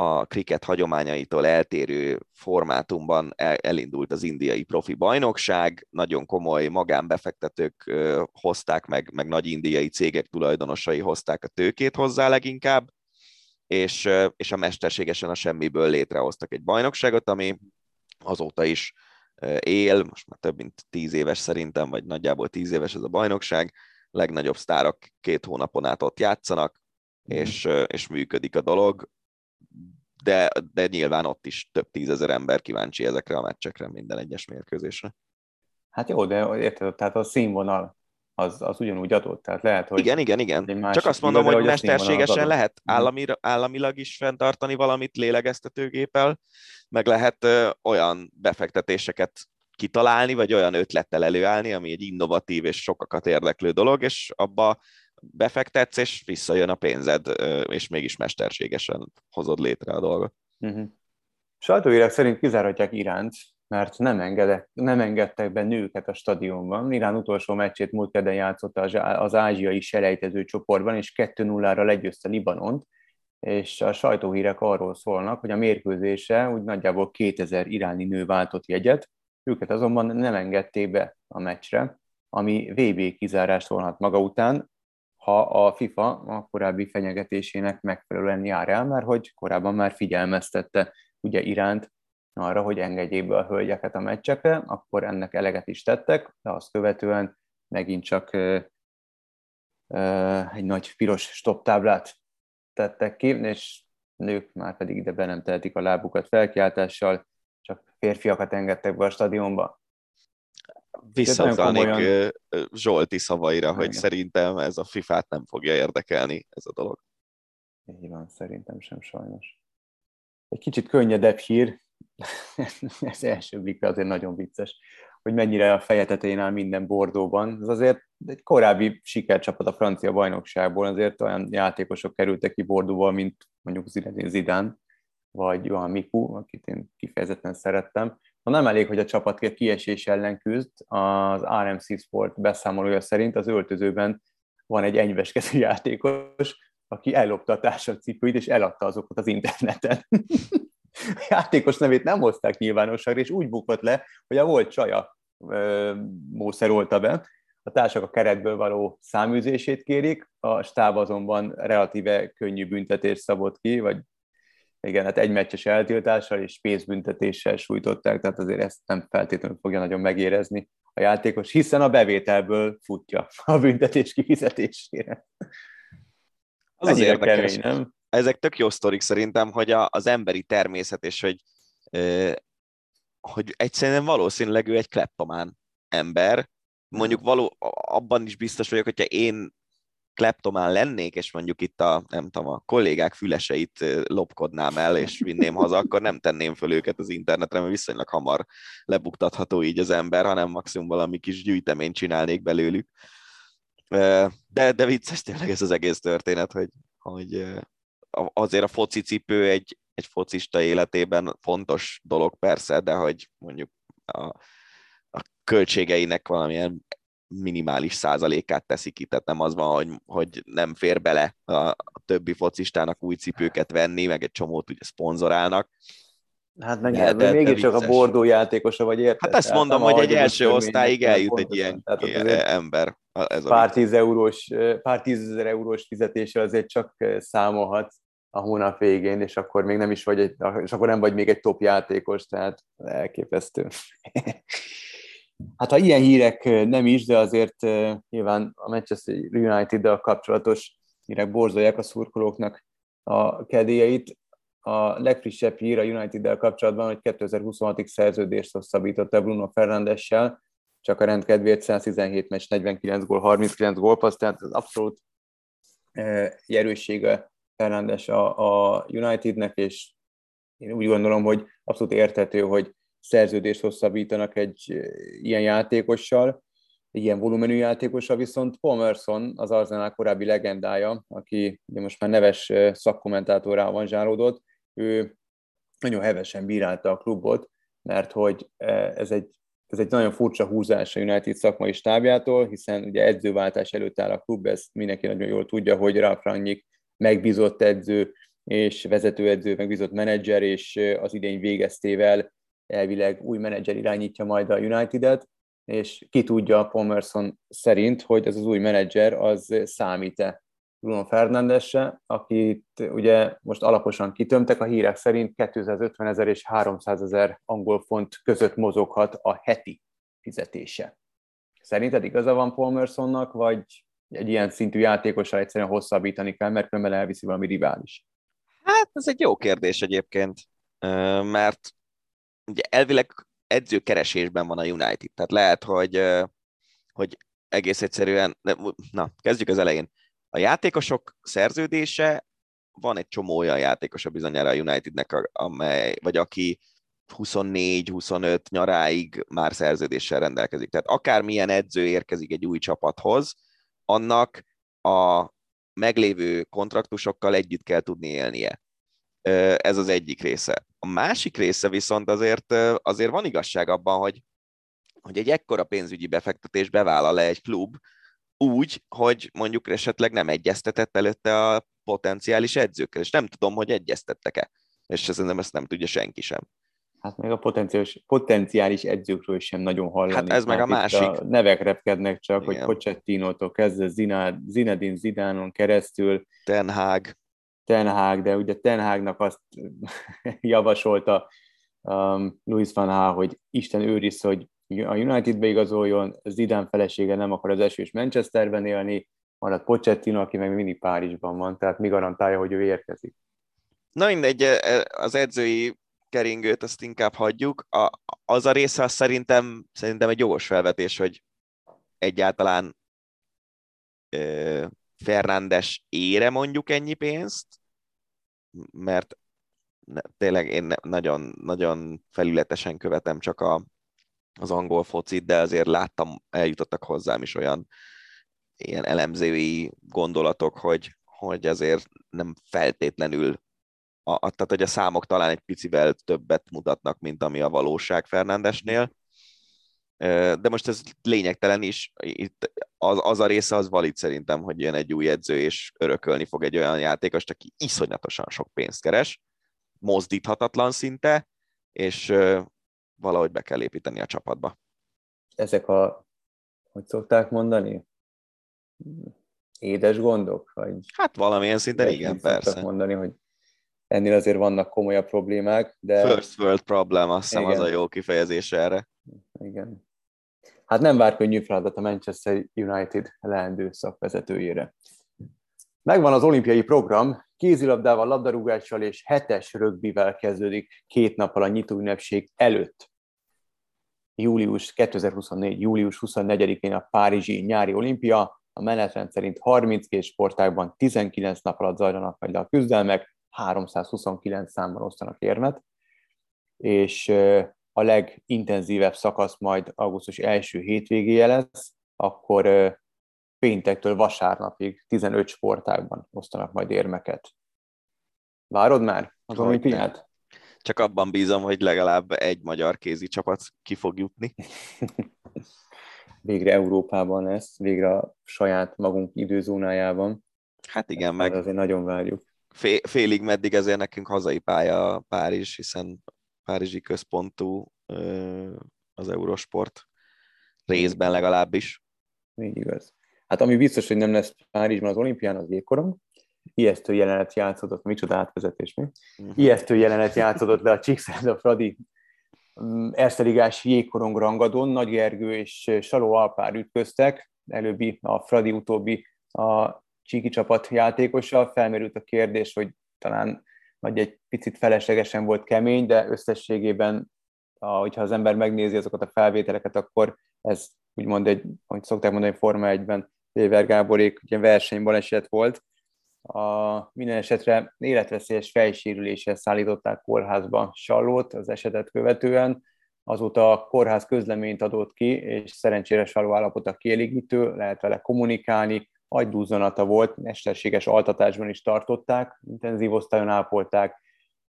a kriket hagyományaitól eltérő formátumban elindult az indiai profi bajnokság, nagyon komoly magánbefektetők hozták meg, meg nagy indiai cégek tulajdonosai hozták a tőkét hozzá leginkább, és, és a mesterségesen a semmiből létrehoztak egy bajnokságot, ami azóta is él, most már több mint tíz éves szerintem, vagy nagyjából tíz éves ez a bajnokság, legnagyobb sztárok két hónapon át ott játszanak, mm. és, és működik a dolog, de, de nyilván ott is több tízezer ember kíváncsi ezekre a meccsekre, minden egyes mérkőzésre. Hát jó, de érted, tehát a színvonal az, az ugyanúgy adott. Tehát lehet, hogy igen, igen, igen. Csak azt mondom, hogy, mesterségesen lehet állami, államilag is fenntartani valamit lélegeztetőgéppel, meg lehet ö, olyan befektetéseket kitalálni, vagy olyan ötlettel előállni, ami egy innovatív és sokakat érdeklő dolog, és abba befektetsz, és visszajön a pénzed, és mégis mesterségesen hozod létre a dolgot. Uh-huh. Sajtóírek szerint kizárhatják Iránt, mert nem, engedek, nem engedtek be nőket a stadionban. Irán utolsó meccsét múlt kedden játszotta az ázsiai selejtező csoportban, és 2-0-ra legyőzte Libanont, és a sajtóhírek arról szólnak, hogy a mérkőzése úgy nagyjából 2000 iráni nő váltott jegyet, őket azonban nem engedték be a meccsre, ami VB kizárást volhat maga után, ha a FIFA a korábbi fenyegetésének megfelelően jár el, mert hogy korábban már figyelmeztette ugye Iránt arra, hogy engedjék be a hölgyeket a meccsekre, akkor ennek eleget is tettek, de azt követően megint csak egy nagy piros stop táblát tettek ki, és nők már pedig ide be nem tehetik a lábukat felkiáltással, csak férfiakat engedtek be a stadionba. Visszautalnék. Zsolti szavaira, hogy Igen. szerintem ez a FIFA-t nem fogja érdekelni, ez a dolog. Így van, szerintem sem sajnos. Egy kicsit könnyedebb hír, ez első blikre azért nagyon vicces, hogy mennyire a feje tetején áll minden Bordóban. Ez azért egy korábbi sikercsapat a francia bajnokságból, azért olyan játékosok kerültek ki Bordóval, mint mondjuk Zinedine Zidane, vagy Johan Miku, akit én kifejezetten szerettem. Ha nem elég, hogy a csapat kiesés ellen küzd, az RMC Sport beszámolója szerint az öltözőben van egy enyveskező játékos, aki ellopta a társadcipőit, és eladta azokat az interneten. a játékos nevét nem hozták nyilvánosságra, és úgy bukott le, hogy a volt csaja mószerolta be. A társak a keretből való száműzését kérik, a stáb azonban relatíve könnyű büntetést szabott ki, vagy igen, hát egy meccses eltiltással és pénzbüntetéssel sújtották, tehát azért ezt nem feltétlenül fogja nagyon megérezni a játékos, hiszen a bevételből futja a büntetés kifizetésére. Az az érdekes. Kemény, nem? Ezek tök jó sztorik szerintem, hogy a, az emberi természet, és hogy, ö, hogy egyszerűen valószínűleg ő egy kleptomán ember, mondjuk való, abban is biztos vagyok, hogyha én kleptomán lennék, és mondjuk itt a, nem tudom, a kollégák füleseit lopkodnám el, és vinném haza, akkor nem tenném föl őket az internetre, mert viszonylag hamar lebuktatható így az ember, hanem maximum valami kis gyűjteményt csinálnék belőlük. De, de vicces tényleg ez az egész történet, hogy, hogy azért a foci egy, egy focista életében fontos dolog persze, de hogy mondjuk a, a költségeinek valamilyen minimális százalékát teszi ki, tehát nem az van, hogy, hogy nem fér bele a, a többi focistának új cipőket venni, meg egy csomót ugye szponzorálnak. Hát meg de, de, mégiscsak a bordó játékosa vagy, érted? Hát ezt mondom, hogy egy első osztályig eljut egy ilyen, ilyen ember. Ez pár tíz eurós, pár tízezer eurós fizetése azért csak számolhat a hónap végén, és akkor még nem is vagy egy, és akkor nem vagy még egy top játékos, tehát elképesztő. Hát ha ilyen hírek nem is, de azért nyilván a Manchester United-dal kapcsolatos hírek borzolják a szurkolóknak a kedélyeit. A legfrissebb hír a United-del kapcsolatban, hogy 2026-ig szerződést hosszabbította Bruno Fernandessel, csak a rendkedvéért 117 meccs, 49 gól, 39 gólpassz, tehát az abszolút erőssége Fernandes a, a Unitednek, és én úgy gondolom, hogy abszolút érthető, hogy szerződést hosszabbítanak egy ilyen játékossal, ilyen volumenű játékossal, viszont Paul Merson, az Arsenal korábbi legendája, aki ugye most már neves szakkommentátorá van zsáródott, ő nagyon hevesen bírálta a klubot, mert hogy ez egy, ez egy nagyon furcsa húzás a United szakmai stábjától, hiszen ugye edzőváltás előtt áll a klub, ezt mindenki nagyon jól tudja, hogy Ralf Rangnick megbízott edző, és vezetőedző, megbízott menedzser, és az idény végeztével elvileg új menedzser irányítja majd a United-et, és ki tudja Palmerson szerint, hogy ez az új menedzser az számít-e Bruno Fernandesre, akit ugye most alaposan kitömtek, a hírek szerint 250 ezer és 300 ezer angol font között mozoghat a heti fizetése. Szerinted igaza van Palmersonnak, vagy egy ilyen szintű játékossal egyszerűen hosszabbítani kell, mert különben elviszi valami rivális? Hát ez egy jó kérdés egyébként, mert ugye elvileg edzőkeresésben van a United, tehát lehet, hogy, hogy egész egyszerűen, na, kezdjük az elején. A játékosok szerződése, van egy csomó olyan a bizonyára a Unitednek, amely, vagy aki 24-25 nyaráig már szerződéssel rendelkezik. Tehát akármilyen edző érkezik egy új csapathoz, annak a meglévő kontraktusokkal együtt kell tudni élnie. Ez az egyik része. A másik része viszont azért, azért van igazság abban, hogy, hogy egy ekkora pénzügyi befektetés bevállal le egy klub úgy, hogy mondjuk esetleg nem egyeztetett előtte a potenciális edzőkkel, és nem tudom, hogy egyeztettek-e. És szerintem ezt nem tudja senki sem. Hát meg a potenciális, potenciális edzőkről sem nagyon hallani. Hát ez meg a másik. A nevek repkednek csak, Igen. hogy Pochettino-tól kezdve Zinedine Zidánon keresztül. Ten Hag. Ten Hag, de ugye Ten Hagnak azt javasolta um, Luis van Há, hogy Isten őriz, hogy a Unitedbe igazoljon, Zidane felesége nem akar az esős Manchesterben élni, marad Pochettino, aki meg mindig Párizsban van, tehát mi garantálja, hogy ő érkezik. Na mindegy, e, e, az edzői keringőt azt inkább hagyjuk. A, az a része az szerintem, szerintem egy jogos felvetés, hogy egyáltalán e, Fernándes ére mondjuk ennyi pénzt, mert tényleg én nagyon, nagyon felületesen követem csak a, az angol focit, de azért láttam, eljutottak hozzám is olyan ilyen elemzői gondolatok, hogy, hogy azért nem feltétlenül, a, tehát hogy a számok talán egy picivel többet mutatnak, mint ami a valóság Fernándesnél. De most ez lényegtelen is, itt az, az a része az valid szerintem, hogy jön egy új edző, és örökölni fog egy olyan játékost, aki iszonyatosan sok pénzt keres, mozdíthatatlan szinte, és valahogy be kell építeni a csapatba. Ezek a, hogy szokták mondani, édes gondok? Vagy hát valamilyen szinten igen, persze. mondani, hogy ennél azért vannak komolyabb problémák, de... First world problem, azt hiszem az a jó kifejezés erre. Igen. Hát nem vár könnyű feladat a Manchester United leendő szakvezetőjére. Megvan az olimpiai program, kézilabdával, labdarúgással és hetes rögbivel kezdődik két nappal a nyitó ünnepség előtt. Július 2024. július 24-én a Párizsi nyári olimpia, a menetrend szerint 32 sportágban 19 nap alatt zajlanak majd le a küzdelmek, 329 számban osztanak érmet, és a legintenzívebb szakasz majd augusztus első hétvégéje lesz, akkor péntektől vasárnapig 15 sportágban osztanak majd érmeket. Várod már az olimpiát? Csak abban bízom, hogy legalább egy magyar kézi csapat ki fog jutni. végre Európában lesz, végre a saját magunk időzónájában. Hát igen, meg azért nagyon várjuk. Fél, félig meddig ezért nekünk hazai pálya Párizs, hiszen párizsi központú az Eurosport részben legalábbis. Így igaz. Hát ami biztos, hogy nem lesz Párizsban az olimpián, az jégkorong. Ijesztő jelenet játszódott, micsoda átvezetés, mi? Uh-huh. Ijesztő jelenet játszódott le a Csíkszárda Fradi mm, Ersteligás jégkorong rangadón. Nagy Gergő és Saló Alpár ütköztek, előbbi a Fradi, utóbbi a Csíki csapat játékossal. Felmerült a kérdés, hogy talán vagy egy picit feleslegesen volt kemény, de összességében, hogyha az ember megnézi azokat a felvételeket, akkor ez úgymond egy, hogy szokták mondani, Forma 1-ben Péver Gáborék ugye versenybaleset volt. A, minden esetre életveszélyes fejsérüléssel szállították kórházba Sallót az esetet követően. Azóta a kórház közleményt adott ki, és szerencsére Salló állapota kielégítő, lehet vele kommunikálni, agydúzzanata volt, mesterséges altatásban is tartották, intenzív osztályon ápolták.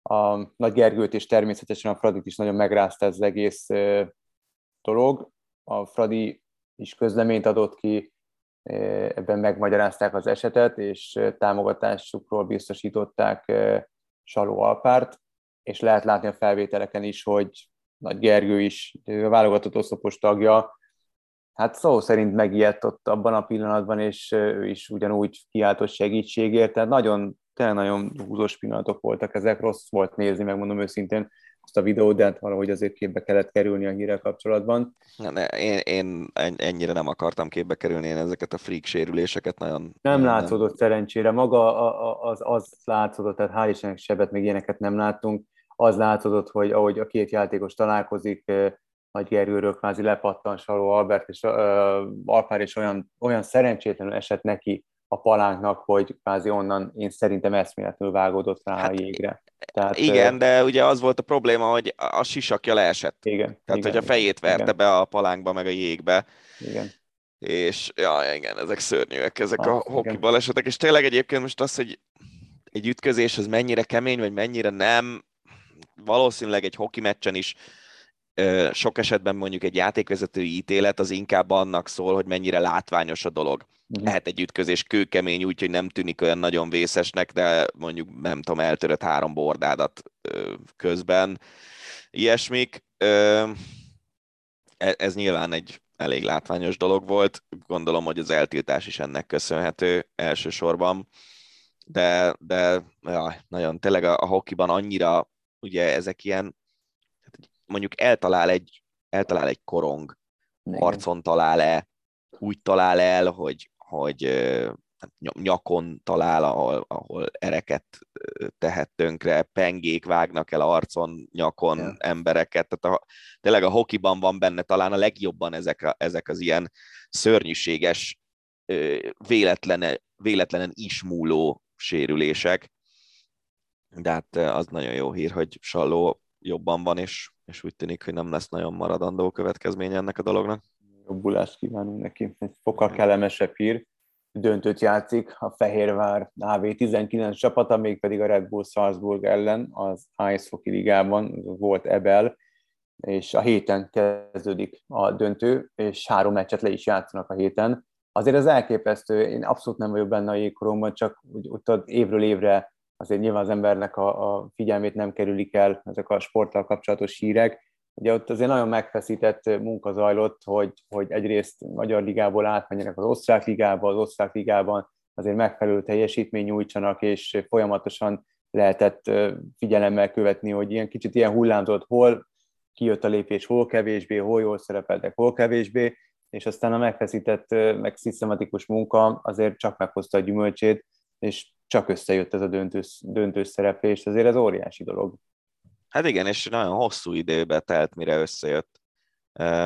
A Nagy Gergőt és természetesen a Fradit is nagyon megrázta ez az egész dolog. A Fradi is közleményt adott ki, ebben megmagyarázták az esetet, és támogatásukról biztosították Saló Alpárt, és lehet látni a felvételeken is, hogy Nagy Gergő is a válogatott oszlopos tagja, hát szó szerint megijedt ott abban a pillanatban, és ő is ugyanúgy kiáltott segítségért, tehát nagyon, tényleg nagyon húzós pillanatok voltak ezek, rossz volt nézni, megmondom őszintén, azt a videót, de hát valahogy azért képbe kellett kerülni a hírrel kapcsolatban. Ne, én, én ennyire nem akartam képbe kerülni én ezeket a freak sérüléseket, nagyon... Nem látszódott nem. szerencsére, maga az, az látszódott, tehát hál' Istennek sebet, még ilyeneket nem láttunk, az látszódott, hogy ahogy a két játékos találkozik, nagy Gergőről kvázi lepattan Saló Albert, és uh, Alpár is olyan, olyan szerencsétlenül esett neki a palánknak, hogy kvázi onnan én szerintem eszméletlenül vágódott rá hát, a jégre. Tehát, igen, de ugye az volt a probléma, hogy a sisakja leesett. Igen. Tehát, igen, hogy a fejét verte igen. be a palánkba, meg a jégbe. Igen. És ja, igen, ezek szörnyűek, ezek ah, a hoki balesetek. És tényleg egyébként most az, hogy egy ütközés az mennyire kemény, vagy mennyire nem, valószínűleg egy hoki meccsen is sok esetben mondjuk egy játékvezetői ítélet az inkább annak szól, hogy mennyire látványos a dolog. Uh-huh. Lehet egy ütközés kőkemény, úgyhogy nem tűnik olyan nagyon vészesnek, de mondjuk nem tudom, eltörött három bordádat közben. Ilyesmik. E, ez nyilván egy elég látványos dolog volt. Gondolom, hogy az eltiltás is ennek köszönhető elsősorban. De, de ja, nagyon tényleg a, a hokiban annyira ugye ezek ilyen mondjuk eltalál egy, eltalál egy korong, Igen. arcon talál-e, úgy talál el, hogy, hogy ö, nyakon talál, ahol, ahol ereket tehet tönkre, pengék vágnak el arcon, nyakon Ja. embereket, tehát a, tényleg a hokiban van benne talán a legjobban ezek, a, ezek az ilyen szörnyűséges, véletlene, véletlenen is múló sérülések, de hát az nagyon jó hír, hogy Salló jobban van, és, és úgy tűnik, hogy nem lesz nagyon maradandó következménye ennek a dolognak. Jobbulást kívánunk neki. Egy fokkal kellemesebb hír. Döntőt játszik a Fehérvár AV19 csapata, mégpedig a Red Bull Salzburg ellen az Ice Hockey Ligában, volt Ebel, és a héten kezdődik a döntő, és három meccset le is játszanak a héten. Azért ez elképesztő, én abszolút nem vagyok benne a jégkoromban, csak úgy, úgy ott évről évre azért nyilván az embernek a, a figyelmét nem kerülik el ezek a sporttal kapcsolatos hírek. Ugye ott azért nagyon megfeszített munka zajlott, hogy, hogy egyrészt Magyar Ligából átmenjenek az Osztrák Ligába, az Osztrák Ligában azért megfelelő teljesítmény nyújtsanak, és folyamatosan lehetett figyelemmel követni, hogy ilyen kicsit ilyen hullámzott, hol kijött a lépés, hol kevésbé, hol jól szerepeltek, hol kevésbé, és aztán a megfeszített, meg szisztematikus munka azért csak meghozta a gyümölcsét, és csak összejött ez a döntős, döntős szereplés, azért ez óriási dolog. Hát igen, és nagyon hosszú időbe telt, mire összejött.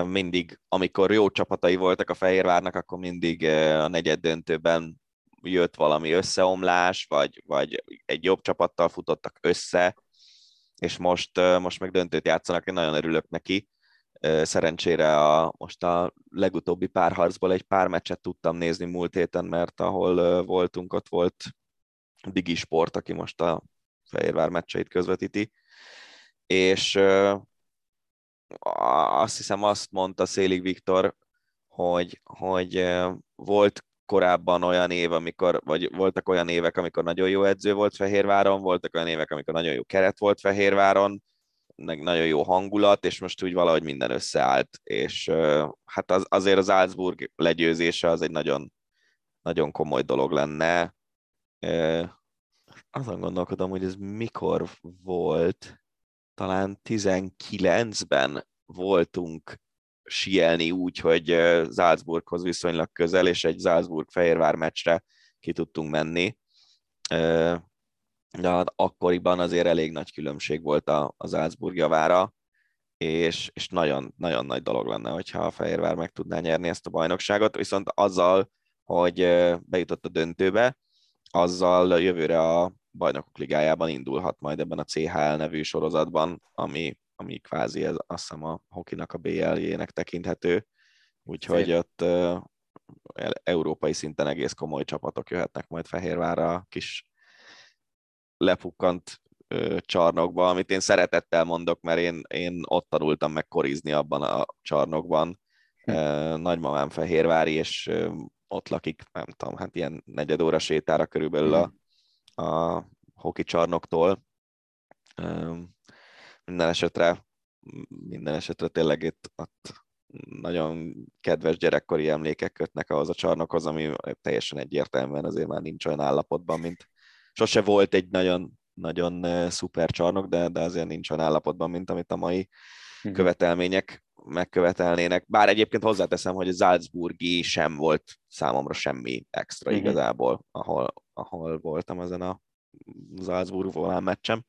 Mindig, amikor jó csapatai voltak a Fehérvárnak, akkor mindig a negyed döntőben jött valami összeomlás, vagy, vagy egy jobb csapattal futottak össze, és most, most meg döntőt játszanak, én nagyon örülök neki. Szerencsére a, most a legutóbbi párharcból egy pár meccset tudtam nézni múlt héten, mert ahol voltunk, ott volt Digi Sport, aki most a Fehérvár meccseit közvetíti, és azt hiszem azt mondta Szélig Viktor, hogy, hogy volt korábban olyan év, amikor, vagy voltak olyan évek, amikor nagyon jó edző volt Fehérváron, voltak olyan évek, amikor nagyon jó keret volt Fehérváron, meg nagyon jó hangulat, és most úgy valahogy minden összeállt, és hát az, azért az Salzburg legyőzése az egy nagyon, nagyon komoly dolog lenne. Azon gondolkodom, hogy ez mikor volt, talán 19-ben voltunk sielni úgy, hogy Salzburghoz viszonylag közel, és egy Salzburg-Fehérvár meccsre ki tudtunk menni. De hát akkoriban azért elég nagy különbség volt a, a Salzburg javára, és, és nagyon, nagyon nagy dolog lenne, hogyha a Fehérvár meg tudná nyerni ezt a bajnokságot, viszont azzal, hogy bejutott a döntőbe, azzal jövőre a bajnokok ligájában indulhat majd ebben a CHL nevű sorozatban, ami, ami kvázi ez, azt hiszem a hokinak a BL-jének tekinthető, úgyhogy Szép. ott el- európai szinten egész komoly csapatok jöhetnek majd Fehérvárra a kis lepukkant ö, csarnokba, amit én szeretettel mondok, mert én, én ott tanultam meg korizni abban a csarnokban. Ö, Nagymamám Fehérvári, és ott lakik, nem tudom, hát ilyen negyed óra sétára körülbelül a, a hoki csarnoktól. Minden esetre, minden esetre tényleg itt ott nagyon kedves gyerekkori emlékek kötnek ahhoz a csarnokhoz, ami teljesen egyértelműen azért már nincs olyan állapotban, mint sose volt egy nagyon, nagyon szuper csarnok, de, de azért nincs olyan állapotban, mint amit a mai Mhm. követelmények megkövetelnének. Bár egyébként hozzáteszem, hogy a Salzburgi sem volt számomra semmi extra Mhm. igazából, ahol, ahol voltam ezen a Salzburg volán meccsem.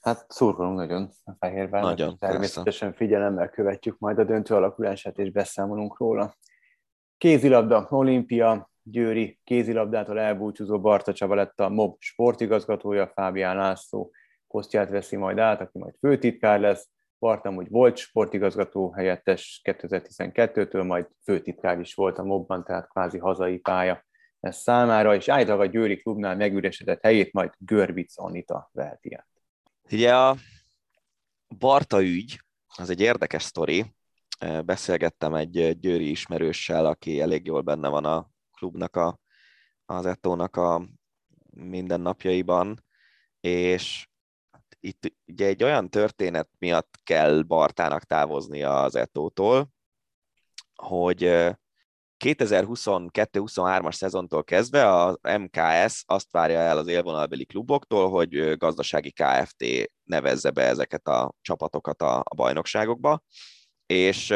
Hát szurkolunk nagyon a Fehérvárnak. Nagyon, Természetesen figyelemmel követjük majd a döntő alakulását, és beszámolunk róla. Kézilabda, olimpia, Győri kézilabdától elbúcsúzó Barta Csaba lett a MOB sportigazgatója, Fábián László posztját veszi majd át, aki majd főtitkár lesz. Barta amúgy volt sportigazgató helyettes 2012-től, majd főtitkár is volt a MOB-ban, tehát kvázi hazai pálya ez számára, és állítólag a Győri klubnál megüresedett helyét majd Görbic Anita veheti át. Ugye a Barta ügy, az egy érdekes sztori. Beszélgettem egy győri ismerőssel, aki elég jól benne van a klubnak, a, az Etónak a mindennapjaiban, és itt ugye egy olyan történet miatt kell Bartának távoznia az Etótól, hogy 2022-23-as szezontól kezdve a MKS azt várja el az élvonalbeli kluboktól, hogy gazdasági KFT nevezze be ezeket a csapatokat a, a bajnokságokba, és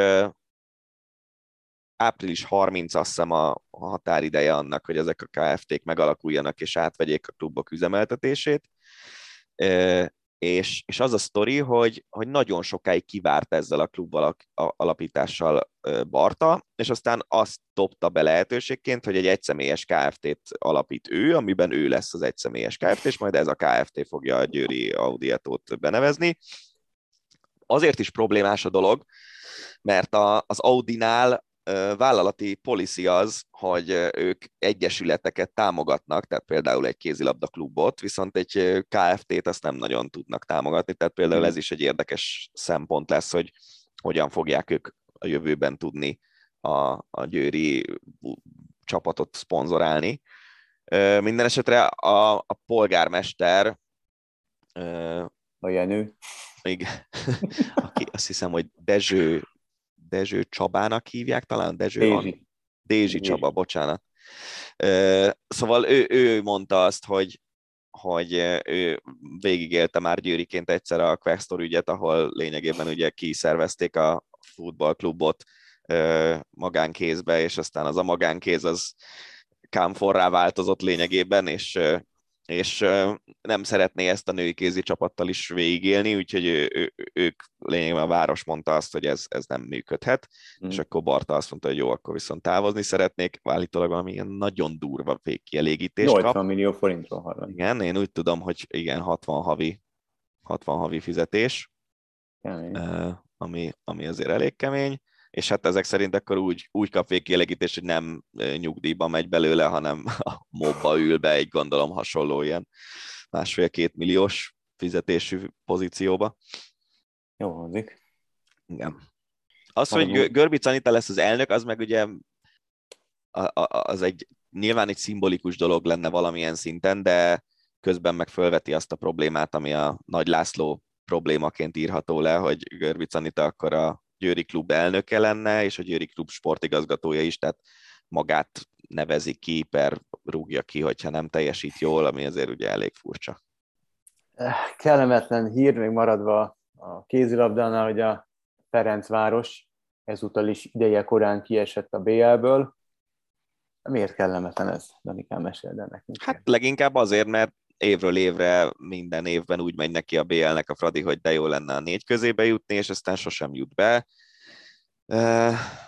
április 30 azt hiszem a határideje annak, hogy ezek a KFT-k megalakuljanak és átvegyék a klubok üzemeltetését és, és az a sztori, hogy, hogy nagyon sokáig kivárt ezzel a klub alapítással Barta, és aztán azt dobta be lehetőségként, hogy egy egyszemélyes KFT-t alapít ő, amiben ő lesz az egyszemélyes KFT, és majd ez a KFT fogja a Győri Audietót benevezni. Azért is problémás a dolog, mert a, az Audinál vállalati policy az, hogy ők egyesületeket támogatnak, tehát például egy kézilabda klubot, viszont egy KFT-t azt nem nagyon tudnak támogatni, tehát például hmm. ez is egy érdekes szempont lesz, hogy hogyan fogják ők a jövőben tudni a, a győri csapatot szponzorálni. Minden esetre a, a polgármester a Jenő. Igen. Aki azt hiszem, hogy Dezső Dezső Csabának hívják talán? Dezső Dézsi. Van? Dézsi Csaba, bocsánat. Szóval ő, ő mondta azt, hogy, hogy ő végigélte már Győriként egyszer a Questor ügyet, ahol lényegében ugye kiszervezték a futballklubot magánkézbe, és aztán az a magánkéz az kámforrá változott lényegében, és és nem szeretné ezt a női kézi csapattal is végigélni, úgyhogy ő, ő, ők lényegében a város mondta azt, hogy ez, ez nem működhet, mm. és akkor Barta azt mondta, hogy jó, akkor viszont távozni szeretnék, állítólag valami ilyen nagyon durva végkielégítést 80 kap. millió forintról hallani. Igen, én úgy tudom, hogy igen, 60 havi, 60 havi fizetés, kemény. ami, ami azért elég kemény és hát ezek szerint akkor úgy, úgy kap végkielegítés, hogy nem nyugdíjba megy belőle, hanem a mobba ül be egy gondolom hasonló ilyen másfél-két milliós fizetésű pozícióba. Jó hangzik. Igen. Az, hogy Görbic Anita lesz az elnök, az meg ugye az egy nyilván egy szimbolikus dolog lenne valamilyen szinten, de közben meg fölveti azt a problémát, ami a Nagy László problémaként írható le, hogy Görbic Anita akkor a Győri Klub elnöke lenne, és a Győri Klub sportigazgatója is, tehát magát nevezi ki, per rúgja ki, hogyha nem teljesít jól, ami azért ugye elég furcsa. Kellemetlen hír még maradva a kézilabdánál, hogy a Ferencváros ezúttal is ideje korán kiesett a BL-ből. Miért kellemetlen ez? Danikám, meséld el nekünk. Hát leginkább azért, mert évről évre minden évben úgy megy neki a BL-nek a Fradi, hogy de jó lenne a négy közébe jutni, és aztán sosem jut be.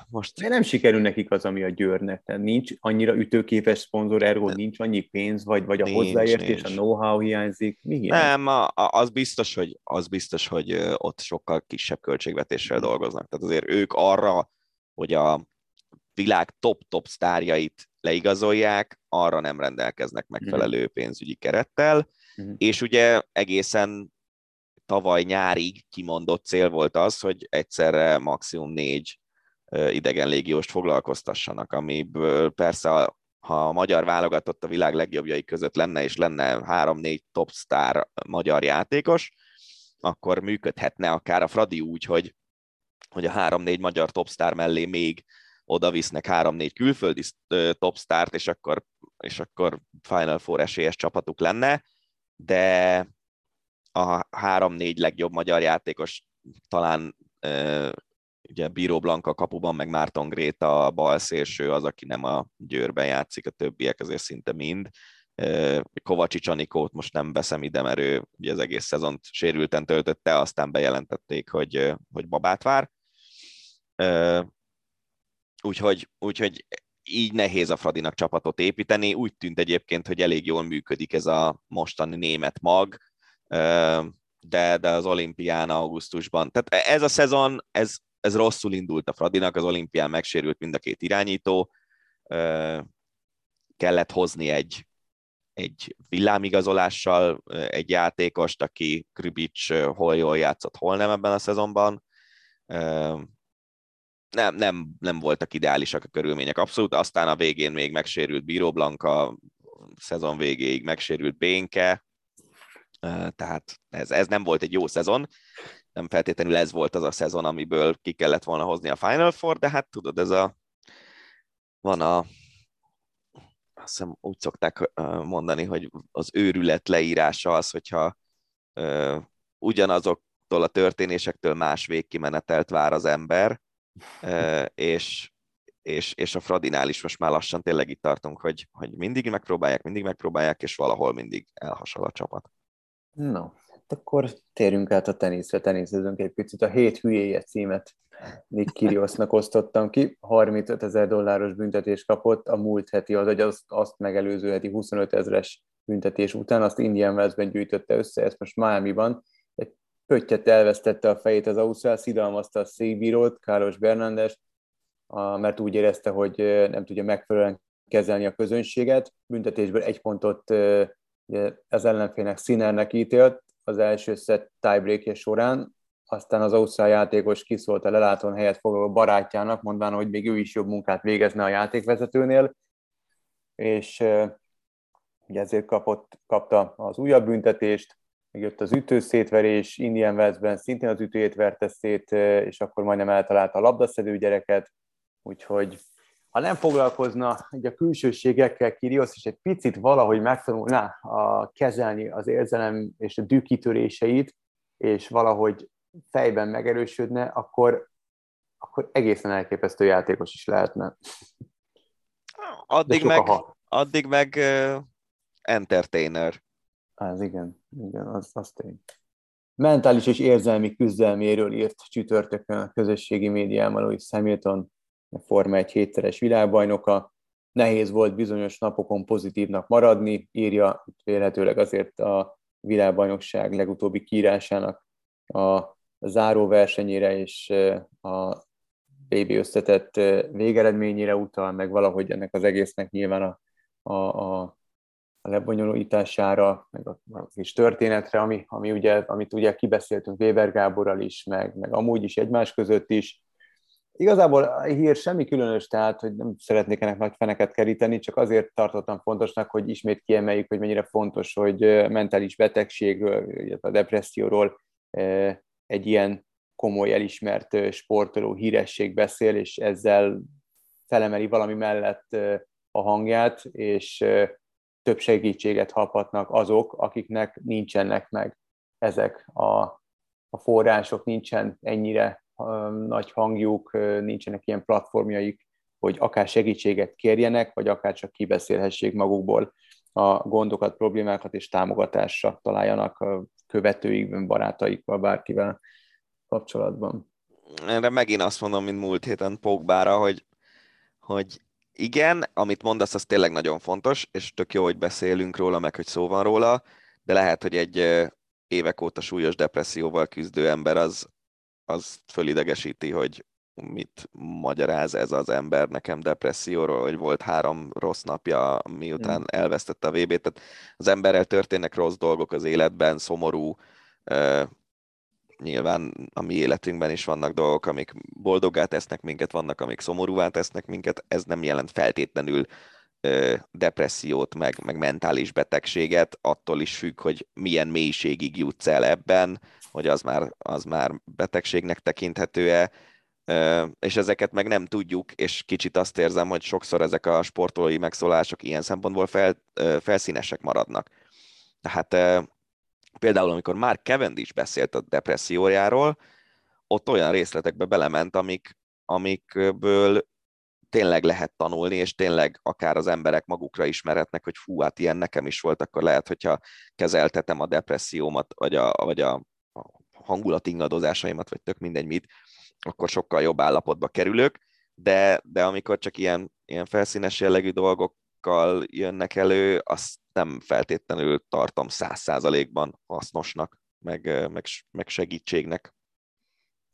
Most... De nem sikerül nekik az, ami a Győrnek. Tehát nincs annyira ütőképes szponzor, ergo nincs annyi pénz, vagy, vagy a nincs, hozzáértés, nincs. a know-how hiányzik. Mi hiányzik? Nem, a, az, biztos, hogy, az biztos, hogy ott sokkal kisebb költségvetéssel dolgoznak. Tehát azért ők arra, hogy a világ top-top sztárjait leigazolják, arra nem rendelkeznek megfelelő mhm. pénzügyi kerettel, uh-huh. és ugye egészen tavaly nyárig kimondott cél volt az, hogy egyszerre maximum négy idegen légióst foglalkoztassanak, amiből persze ha a magyar válogatott a világ legjobbjai között lenne, és lenne három-négy top star magyar játékos, akkor működhetne akár a Fradi úgy, hogy, hogy a három-négy magyar topstar mellé még oda visznek három-négy külföldi topstart, és akkor, és akkor Final Four esélyes csapatuk lenne, de a három-négy legjobb magyar játékos talán ugye Bíró Blanka kapuban, meg Márton Gréta a bal szélső az, aki nem a győrben játszik, a többiek azért szinte mind. Kovacsics Anikót most nem veszem ide, mert ő ugye az egész szezont sérülten töltötte, aztán bejelentették, hogy, hogy babát vár. Úgyhogy, úgyhogy így nehéz a Fradinak csapatot építeni. Úgy tűnt egyébként, hogy elég jól működik ez a mostani német mag, de, de az olimpián augusztusban. Tehát ez a szezon, ez, ez rosszul indult a Fradinak, az olimpián megsérült mind a két irányító, kellett hozni egy, egy villámigazolással egy játékost, aki Kribic hol jól játszott, hol nem ebben a szezonban nem, nem, nem voltak ideálisak a körülmények. Abszolút, aztán a végén még megsérült Bíró Blanka, szezon végéig megsérült Bénke, tehát ez, ez nem volt egy jó szezon, nem feltétlenül ez volt az a szezon, amiből ki kellett volna hozni a Final Four, de hát tudod, ez a van a, azt hiszem úgy szokták mondani, hogy az őrület leírása az, hogyha ugyanazoktól a történésektől más végkimenetelt vár az ember, és, és, és a Fradinál is most már lassan tényleg itt tartunk, hogy, hogy mindig megpróbálják, mindig megpróbálják, és valahol mindig elhasal a csapat. No, hát akkor térjünk át a teniszre, teniszezünk egy picit. A hét hülyéje címet Nick Kyrgiosnak osztottam ki. 35 ezer dolláros büntetés kapott a múlt heti, az azt, azt megelőző heti 25 ezeres büntetés után, azt Indian Wells-ben gyűjtötte össze, ezt most Miami-ban. Pöttyet elvesztette a fejét az Ausztrál, szidalmazta a székbírót, Carlos Bernandes, mert úgy érezte, hogy nem tudja megfelelően kezelni a közönséget. Büntetésből egy pontot az ellenfélnek Sinnernek ítélt az első szett tiebreakje során, aztán az Ausztrál játékos kiszólt a lelátón helyet foglaló barátjának, mondván, hogy még ő is jobb munkát végezne a játékvezetőnél, és ugye ezért kapott, kapta az újabb büntetést, még jött az ütőszétverés, Indian Westben szintén az ütőjét verte szét, és akkor majdnem eltalálta a labdaszedő gyereket, úgyhogy ha nem foglalkozna ugye a külsőségekkel Kirios, és egy picit valahogy megtanulná a kezelni az érzelem és a dűkitöréseit, és valahogy fejben megerősödne, akkor, akkor egészen elképesztő játékos is lehetne. Addig meg, addig meg uh, entertainer. Az igen, igen, az, az tény. Mentális és érzelmi küzdelméről írt csütörtökön a közösségi médiában Louis Hamilton, a Forma egy hétszeres világbajnoka. Nehéz volt bizonyos napokon pozitívnak maradni, írja vélhetőleg azért a világbajnokság legutóbbi kiírásának a záró versenyére és a BB összetett végeredményére utal, meg valahogy ennek az egésznek nyilván a, a, a, a lebonyolítására, meg a, a kis történetre, ami, ami ugye, amit ugye kibeszéltünk Weber Gáborral is, meg, meg amúgy is egymás között is. Igazából a hír semmi különös, tehát hogy nem szeretnék ennek nagy feneket keríteni, csak azért tartottam fontosnak, hogy ismét kiemeljük, hogy mennyire fontos, hogy mentális betegségről, illetve a depresszióról egy ilyen komoly, elismert sportoló híresség beszél, és ezzel felemeli valami mellett a hangját, és több segítséget kaphatnak azok, akiknek nincsenek meg ezek a, a források, nincsen ennyire nagy hangjuk, nincsenek ilyen platformjaik, hogy akár segítséget kérjenek, vagy akár csak kibeszélhessék magukból a gondokat, problémákat, és támogatásra találjanak a követőikben, barátaikkal, bárkivel kapcsolatban. Erre megint azt mondom, mint múlt héten Pogbára, hogy, hogy igen, amit mondasz, az tényleg nagyon fontos, és tök jó, hogy beszélünk róla, meg hogy szó van róla, de lehet, hogy egy évek óta súlyos depresszióval küzdő ember az, az fölidegesíti, hogy mit magyaráz ez az ember nekem depresszióról, hogy volt három rossz napja, miután elvesztette a VB-t. Tehát az emberrel történnek rossz dolgok az életben, szomorú, nyilván a mi életünkben is vannak dolgok, amik boldoggá tesznek minket, vannak, amik szomorúvá tesznek minket, ez nem jelent feltétlenül ö, depressziót, meg, meg mentális betegséget, attól is függ, hogy milyen mélységig jutsz el ebben, hogy az már, az már betegségnek tekinthető-e, és ezeket meg nem tudjuk, és kicsit azt érzem, hogy sokszor ezek a sportolói megszólások ilyen szempontból fel, felszínesek maradnak. Tehát például, amikor már Cavendish beszélt a depressziójáról, ott olyan részletekbe belement, amik, amikből tényleg lehet tanulni, és tényleg akár az emberek magukra ismerhetnek, hogy fú, hát ilyen nekem is volt, akkor lehet, hogyha kezeltetem a depressziómat, vagy a, vagy a hangulat ingadozásaimat, vagy tök mindegy mit, akkor sokkal jobb állapotba kerülök, de, de amikor csak ilyen, ilyen felszínes jellegű dolgokkal jönnek elő, azt nem feltétlenül tartom száz százalékban hasznosnak, meg, meg, meg segítségnek.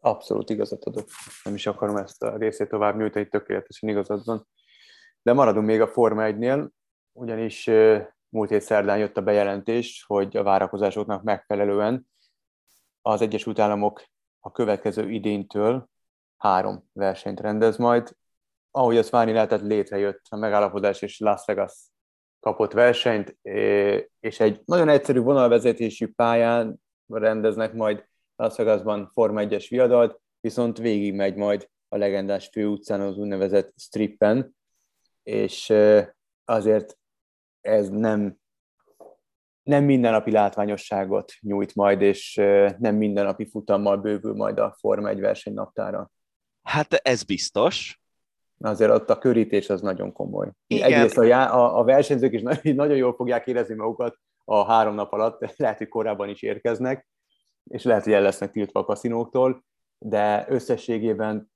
Abszolút igazat adok. Nem is akarom ezt a részét tovább nyújtani, tökéletesen igazad van. De maradunk még a Forma 1-nél, ugyanis múlt hét szerdán jött a bejelentés, hogy a várakozásoknak megfelelően az Egyesült Államok a következő idéntől három versenyt rendez majd. Ahogy azt várni lehetett, létrejött a megállapodás, és Las Vegas kapott versenyt, és egy nagyon egyszerű vonalvezetésű pályán rendeznek majd Las Vegasban Forma 1-es viadalt, viszont végig megy majd a legendás főutcán az úgynevezett strippen, és azért ez nem, nem mindennapi látványosságot nyújt majd, és nem mindennapi futammal bővül majd a Forma 1 versenynaptára. Hát ez biztos. Azért ott a körítés az nagyon komoly. Igen. Egyrészt a, a, a versenyzők is nagyon jól fogják érezni magukat a három nap alatt, lehet, hogy korábban is érkeznek, és lehet, hogy el lesznek tiltva a kaszinóktól, de összességében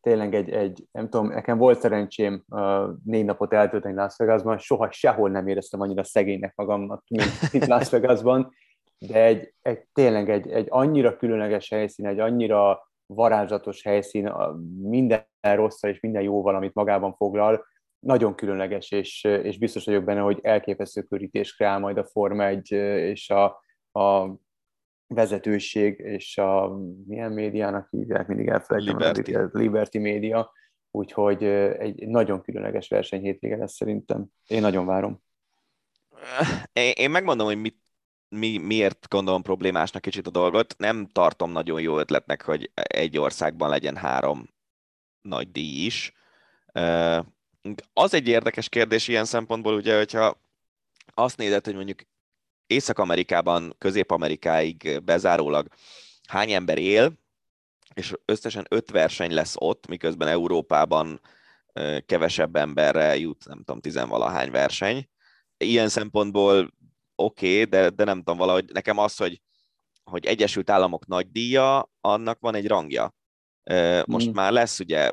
tényleg egy, egy, nem tudom, nekem volt szerencsém uh, négy napot eltölteni Las Vegasban, soha sehol nem éreztem annyira szegénynek magamnak, mint itt Las Vegasban, de egy, egy tényleg egy, egy annyira különleges helyszín, egy annyira varázslatos helyszín, minden rosszal és minden jóval, amit magában foglal, nagyon különleges, és, és biztos vagyok benne, hogy elképesztő körítés kreál majd a Forma 1 és a, a vezetőség és a milyen médiának hívják, mindig elfelejtem, Liberty. a Liberty média, úgyhogy egy nagyon különleges verseny hétvége lesz szerintem. Én nagyon várom. Én, én megmondom, hogy mit, mi, miért gondolom problémásnak kicsit a dolgot. Nem tartom nagyon jó ötletnek, hogy egy országban legyen három nagy díj is. Az egy érdekes kérdés ilyen szempontból, ugye, hogyha azt nézed, hogy mondjuk Észak-Amerikában, Közép-Amerikáig bezárólag hány ember él, és összesen öt verseny lesz ott, miközben Európában kevesebb emberre jut, nem tudom, tizenvalahány verseny. Ilyen szempontból oké, okay, de, de nem tudom, valahogy nekem az, hogy, hogy Egyesült Államok nagy díja, annak van egy rangja. Most mm. már lesz ugye,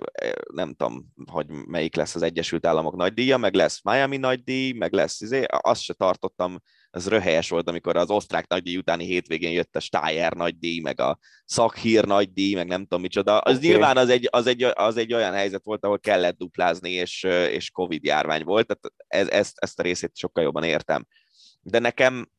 nem tudom, hogy melyik lesz az Egyesült Államok nagy díja, meg lesz Miami nagy díj, meg lesz, izé, azt se tartottam ez röhelyes volt, amikor az osztrák nagydíj utáni hétvégén jött a Steyer nagydíj, meg a szakhír nagydíj, meg nem tudom micsoda. Az okay. nyilván az egy, az, egy, az egy olyan helyzet volt, ahol kellett duplázni, és, és Covid járvány volt, tehát ez, ezt, ezt a részét sokkal jobban értem. De nekem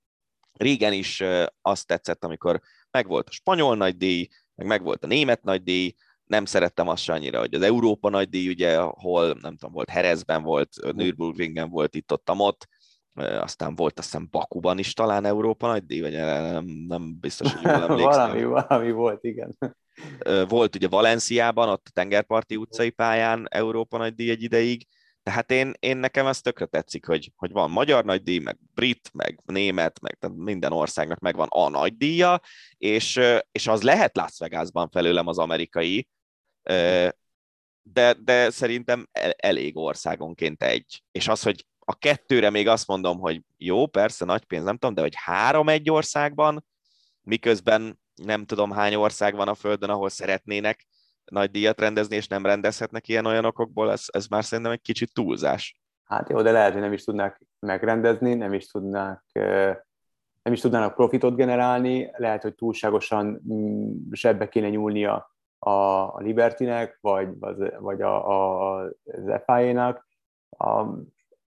régen is azt tetszett, amikor megvolt a spanyol nagydíj, meg megvolt a német nagydíj, nem szerettem azt se annyira, hogy az Európa nagydíj, ugye, ahol nem tudom, volt Herezben, volt, Nürburgringen volt itt ott, ott, aztán volt azt hiszem Bakuban is talán Európa nagy díj, vagy nem, nem biztos, hogy jól emlékszem. valami, valami volt, igen. Volt ugye Valenciában, ott a tengerparti utcai pályán Európa nagy díj egy ideig, tehát én, én nekem ez tökre tetszik, hogy, hogy van magyar nagydíj, meg brit, meg német, meg minden országnak megvan a nagydíja, és, és az lehet Las Vegasban felőlem az amerikai, de, de szerintem elég országonként egy. És az, hogy a kettőre még azt mondom, hogy jó, persze, nagy pénz, nem tudom, de hogy három egy országban, miközben nem tudom hány ország van a Földön, ahol szeretnének nagy díjat rendezni, és nem rendezhetnek ilyen olyan okokból, ez, ez már szerintem egy kicsit túlzás. Hát jó, de lehet, hogy nem is tudnák megrendezni, nem is tudnák nem is tudnának profitot generálni, lehet, hogy túlságosan mm, zsebbe kéne nyúlnia a, a Libertynek, vagy, vagy a, a, az FIA-nak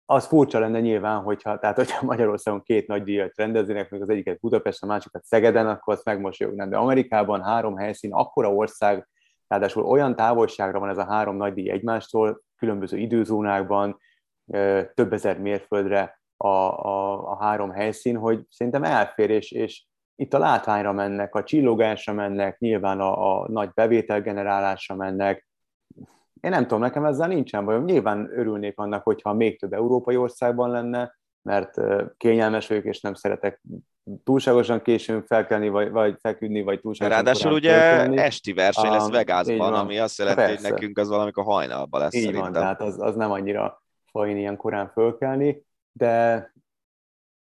az furcsa lenne nyilván, hogyha, tehát hogyha Magyarországon két nagy díjat rendeznének, még az egyiket Budapesten, a másikat Szegeden, akkor azt megmosolyognám. De Amerikában három helyszín, akkora ország, ráadásul olyan távolságra van ez a három nagy díj egymástól, különböző időzónákban, több ezer mérföldre a, a, a három helyszín, hogy szerintem elfér, és, és itt a látványra mennek, a csillogásra mennek, nyilván a, a nagy bevételgenerálásra mennek, én nem tudom, nekem ezzel nincsen bajom. Nyilván örülnék annak, hogyha még több európai országban lenne, mert kényelmes vagyok, és nem szeretek túlságosan későn felkelni, vagy, vagy feküdni, vagy túlságosan Ráadásul ugye felkelni. esti verseny lesz Vegasban, ami azt jelenti, Persze. hogy nekünk az valamikor hajnalban lesz Így szerintem. van, tehát az, az nem annyira fajn ilyen korán fölkelni, de,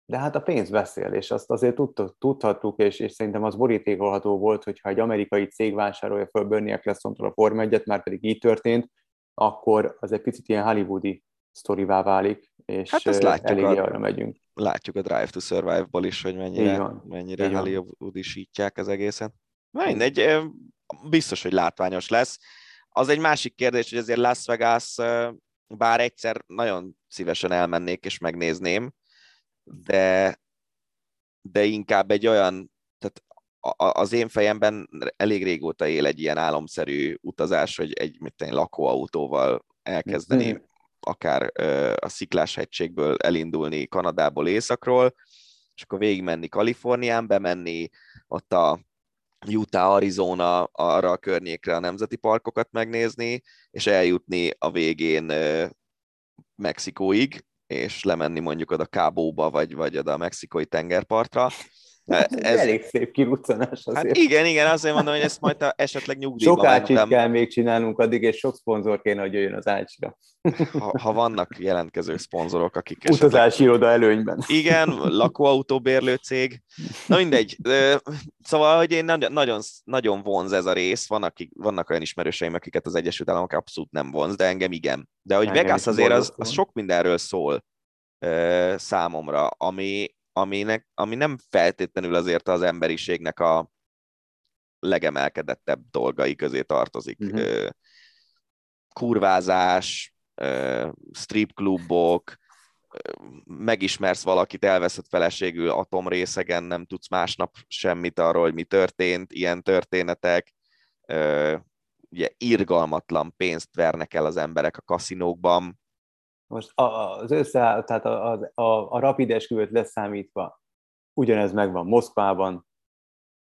de hát a pénz beszél, és azt azért tudhattuk, és, és szerintem az borítékolható volt, hogyha egy amerikai cég vásárolja föl Bernie Ecclestontól a Form 1 már pedig így történt, akkor az egy picit ilyen hollywoodi sztorivá válik, és hát ezt látjuk eléggé arra megyünk. Látjuk a Drive to Survive-ból is, hogy mennyire, van, mennyire hollywoodisítják az egészen. Mindegy, biztos, hogy látványos lesz. Az egy másik kérdés, hogy azért Las Vegas, bár egyszer nagyon szívesen elmennék és megnézném, de, de inkább egy olyan, tehát az én fejemben elég régóta él egy ilyen álomszerű utazás, hogy egy mit tenni, lakóautóval elkezdeni. Akár a Sziklás hegységből elindulni Kanadából északról, és akkor végigmenni Kalifornián, bemenni ott a Utah, Arizona, arra a környékre a nemzeti parkokat megnézni, és eljutni a végén Mexikóig, és lemenni mondjuk oda Kábóba, vagy, vagy oda a mexikói tengerpartra. Ez, ez elég szép kiruccanás azért. Hát igen, igen, azért mondom, hogy ezt majd a esetleg nyugdíjba Sok ácsit mentem. kell még csinálnunk addig, és sok szponzor kéne, hogy jöjjön az ácsra. Ha, ha vannak jelentkező szponzorok, akik Utazási esetleg... iroda előnyben. Igen, lakóautóbérlő cég. Na mindegy. Szóval, hogy én nagyon, nagyon vonz ez a rész. Van, akik, vannak olyan ismerőseim, akiket az Egyesült Államok abszolút nem vonz, de engem igen. De hogy engem Vegas azért az, az sok mindenről szól számomra, ami, aminek, ami nem feltétlenül azért az emberiségnek a legemelkedettebb dolgai közé tartozik. Uh-huh. Kurvázás, stripklubok, megismersz valakit, elveszett feleségül atomrészegen, nem tudsz másnap semmit arról, hogy mi történt, ilyen történetek, ugye irgalmatlan pénzt vernek el az emberek a kaszinókban, most az össze, tehát a, a, a, a rapid esküvőt leszámítva, ugyanez megvan Moszkvában,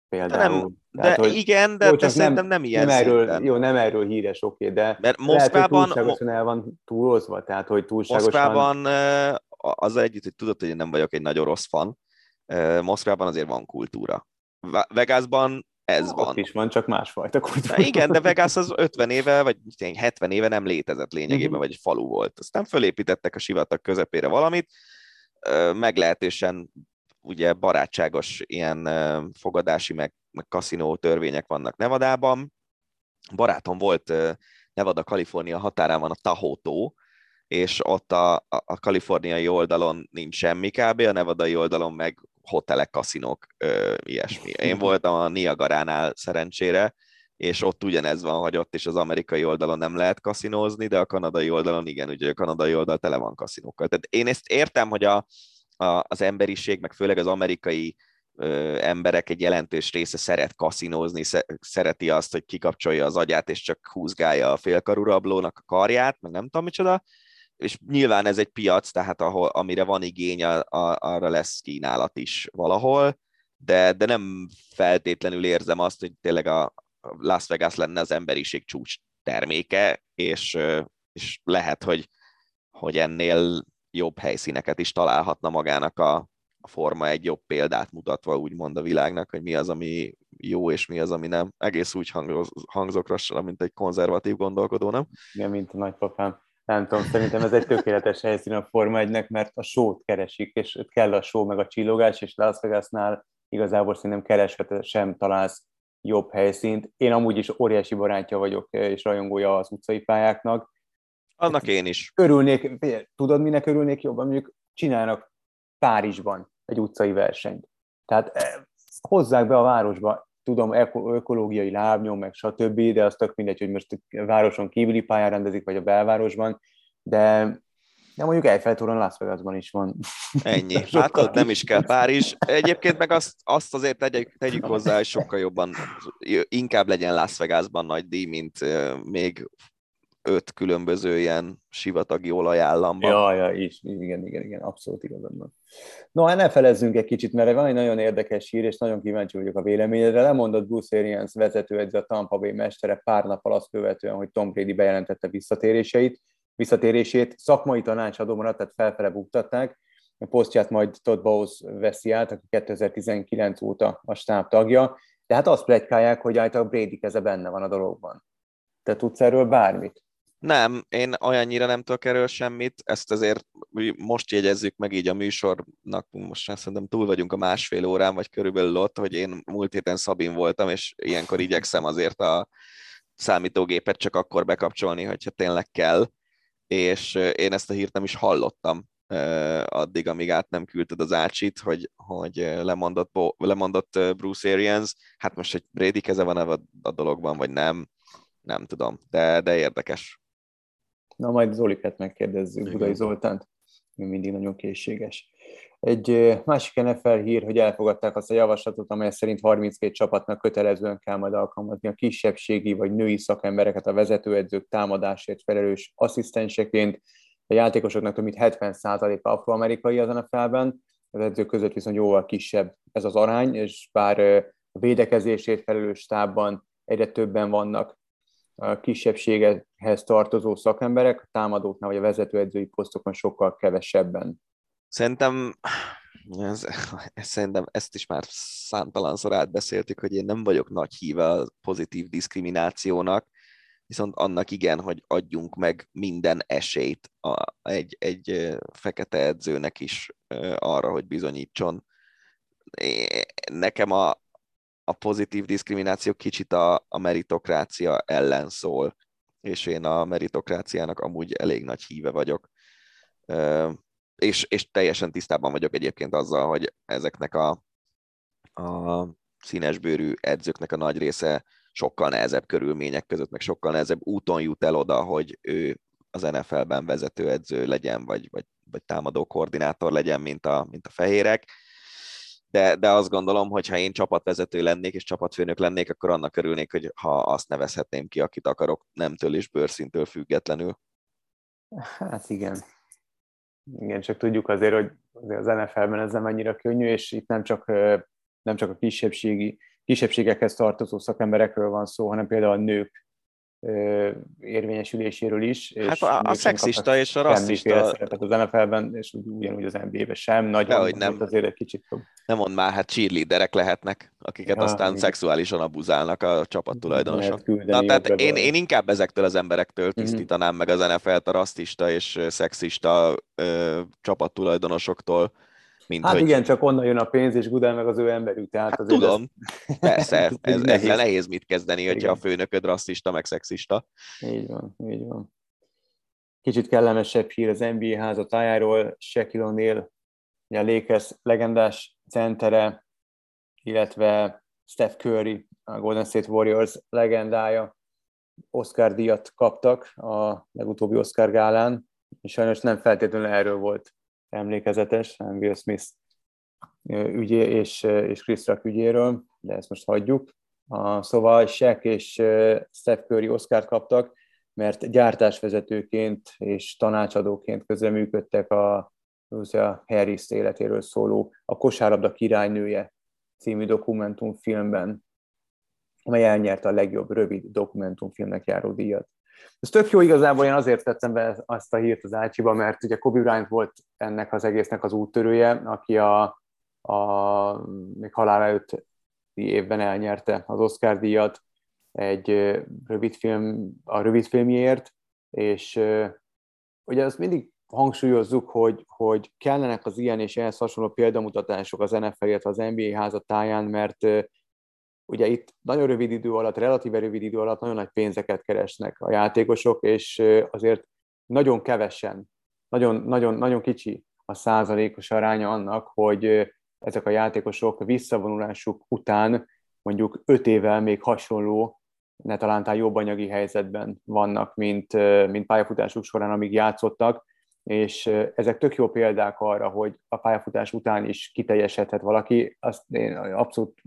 például. Nem, tehát, de hogy, igen, de, jó, de szerintem nem, nem ilyen nem erről, Jó, nem erről híres, oké, okay, de Mert Moszkvában, lehet, hogy el van túlozva, tehát hogy túlságosan... Moszkvában az együtt, hogy tudod, hogy én nem vagyok egy nagyon rossz fan, Moszkvában azért van kultúra. Vegasban ez Ott van. is van, csak másfajta kultúra. Na igen, de Vegas az 50 éve, vagy 70 éve nem létezett lényegében, uh-huh. vagy egy falu volt. Aztán fölépítettek a sivatag közepére valamit, meglehetősen ugye barátságos ilyen fogadási, meg, meg kaszinó törvények vannak Nevadában. Barátom volt Nevada, Kalifornia határán van a Tahótó, és ott a, a, a kaliforniai oldalon nincs semmi kb, a nevadai oldalon meg hotelek, kaszinók, ö, ilyesmi. Én voltam a Niagaránál szerencsére, és ott ugyanez van, hogy ott is az amerikai oldalon nem lehet kaszinózni, de a kanadai oldalon igen, ugye a kanadai oldal tele van kaszinókkal. Tehát én ezt értem, hogy a, a, az emberiség, meg főleg az amerikai ö, emberek egy jelentős része szeret kaszinózni, szereti azt, hogy kikapcsolja az agyát, és csak húzgálja a félkarú rablónak a karját, meg nem tudom micsoda, és nyilván ez egy piac, tehát ahol, amire van igény, a, a, arra lesz kínálat is valahol, de, de nem feltétlenül érzem azt, hogy tényleg a Las Vegas lenne az emberiség csúcs terméke, és, és lehet, hogy, hogy ennél jobb helyszíneket is találhatna magának a, a forma egy jobb példát mutatva úgymond a világnak, hogy mi az, ami jó, és mi az, ami nem. Egész úgy hangzok lassan, mint egy konzervatív gondolkodó, nem? Igen, mint a nagypapám nem tudom, szerintem ez egy tökéletes helyszín a Forma 1 mert a sót keresik, és kell a só meg a csillogás, és Las Vegasnál igazából szerintem kereshet sem találsz jobb helyszínt. Én amúgy is óriási barátja vagyok, és rajongója az utcai pályáknak. Annak én is. Örülnék, tudod, minek örülnék jobban? Mondjuk csinálnak Párizsban egy utcai versenyt. Tehát eh, hozzák be a városba tudom, ökológiai lábnyom, meg stb., de az tök mindegy, hogy most a városon kívüli pályán rendezik, vagy a belvárosban, de, de mondjuk Eiffeltúron Las Vegasban is van. Ennyi. Hát ott nem is kell Párizs. Egyébként meg azt, azt azért tegyük, tegyük hozzá, hogy sokkal jobban, inkább legyen Las Vegasban nagy díj, mint még öt különböző ilyen sivatagi olajállamban. Ja, ja, is, igen, igen, igen, abszolút igazad van. No, hát ne felezzünk egy kicsit, mert van egy nagyon érdekes hír, és nagyon kíváncsi vagyok a véleményedre. Lemondott Bruce Arians vezetőedző a Tampa Bay mestere pár nap azt követően, hogy Tom Brady bejelentette visszatéréseit, visszatérését. Szakmai tanácsadó maradt, tehát felfele buktatták. A posztját majd Todd Bowles veszi át, aki 2019 óta a stáb tagja. De hát azt plegykálják, hogy általában Brady keze benne van a dologban. Te tudsz erről bármit? Nem, én olyannyira nem tudok erről semmit, ezt azért most jegyezzük meg így a műsornak, most már szerintem túl vagyunk a másfél órán, vagy körülbelül ott, hogy én múlt héten Szabin voltam, és ilyenkor igyekszem azért a számítógépet csak akkor bekapcsolni, hogyha tényleg kell, és én ezt a hírt nem is hallottam addig, amíg át nem küldted az ácsit, hogy, hogy lemondott, lemondott Bruce Arians, hát most egy Brady keze van a, a dologban, vagy nem, nem tudom, de, de érdekes. Na, majd Zoliket megkérdezzük, Igen. Budai Zoltánt, ő mindig nagyon készséges. Egy másik NFL hír, hogy elfogadták azt a javaslatot, amely szerint 32 csapatnak kötelezően kell majd alkalmazni a kisebbségi vagy női szakembereket a vezetőedzők támadásért felelős asszisztenseként. A játékosoknak több mint 70% afroamerikai az NFL-ben, az edzők között viszont jóval kisebb ez az arány, és bár a védekezésért felelős stábban egyre többen vannak kisebbséghez tartozó szakemberek, a támadóknál vagy a vezetőedzői posztokon sokkal kevesebben. Szerintem ez, ez, szerintem ezt is már számtalanszor átbeszéltük, hogy én nem vagyok nagy híve a pozitív diszkriminációnak, viszont annak igen, hogy adjunk meg minden esélyt a, egy, egy fekete edzőnek is arra, hogy bizonyítson. Nekem a, a pozitív diszkrimináció kicsit a, a meritokrácia ellen szól, és én a meritokráciának amúgy elég nagy híve vagyok. És, és teljesen tisztában vagyok egyébként azzal, hogy ezeknek a, a színesbőrű edzőknek a nagy része sokkal nehezebb körülmények között, meg sokkal nehezebb úton jut el oda, hogy ő az NFL-ben vezetőedző legyen, vagy, vagy, vagy támadó koordinátor legyen, mint a, mint a fehérek. De, de azt gondolom, hogy ha én csapatvezető lennék és csapatfőnök lennék, akkor annak örülnék, hogy ha azt nevezhetném ki, akit akarok, nemtől és bőrszintől függetlenül. Hát igen. Igen, csak tudjuk azért, hogy az NFL-ben ez nem annyira könnyű, és itt nem csak, nem csak a kisebbségi kisebbségekhez tartozó szakemberekről van szó, hanem például a nők érvényesüléséről is. Hát és a, a szexista és a rasszista... Szerepet az NFL-ben, és ugyanúgy az NBA-ben sem. Nagyon, hogy nem. azért egy kicsit jobb. Nem mond már, hát cheerleaderek lehetnek, akiket ja, aztán igen. szexuálisan abuzálnak a csapattulajdonosok. Na, tehát én, én inkább ezektől az emberektől mhm. tisztítanám meg az NFL-t a rasszista és szexista ö, csapattulajdonosoktól, mint hát hogy... igen, csak onnan jön a pénz, és Gudel meg az ő emberük. Tehát hát azért tudom, ez... persze, ez, nehéz. ezzel nehéz mit kezdeni, hogyha igen. a főnököd rasszista, meg szexista. Így van, így van. Kicsit kellemesebb hír az NBA házatájáról, Shaquille O'Neal, a Lakers legendás centere, illetve Steph Curry, a Golden State Warriors legendája, Oscar díjat kaptak a legutóbbi Oscar gálán, és sajnos nem feltétlenül erről volt emlékezetes, Will Smith ügyé és, és Chris Rock ügyéről, de ezt most hagyjuk. A, szóval Shaq és Steph Curry Oscar kaptak, mert gyártásvezetőként és tanácsadóként közreműködtek a Lucia Harris életéről szóló A kosárlabda királynője című dokumentumfilmben, amely elnyerte a legjobb rövid dokumentumfilmnek járó díjat. Ez tök jó igazából, én azért tettem be azt a hírt az Ácsiba, mert ugye Kobe Bryant volt ennek az egésznek az úttörője, aki a, a még halál előtt évben elnyerte az Oscar díjat egy rövidfilm, a rövidfilmjéért, és ugye azt mindig hangsúlyozzuk, hogy, hogy kellenek az ilyen és ehhez hasonló példamutatások az NFL, illetve az NBA házatáján, mert ugye itt nagyon rövid idő alatt, relatíve rövid idő alatt nagyon nagy pénzeket keresnek a játékosok, és azért nagyon kevesen, nagyon, nagyon, nagyon kicsi a százalékos aránya annak, hogy ezek a játékosok visszavonulásuk után mondjuk öt évvel még hasonló, ne talán jobb anyagi helyzetben vannak, mint, mint pályafutásuk során, amíg játszottak, és ezek tök jó példák arra, hogy a pályafutás után is kiteljesedhet valaki. Azt én abszolút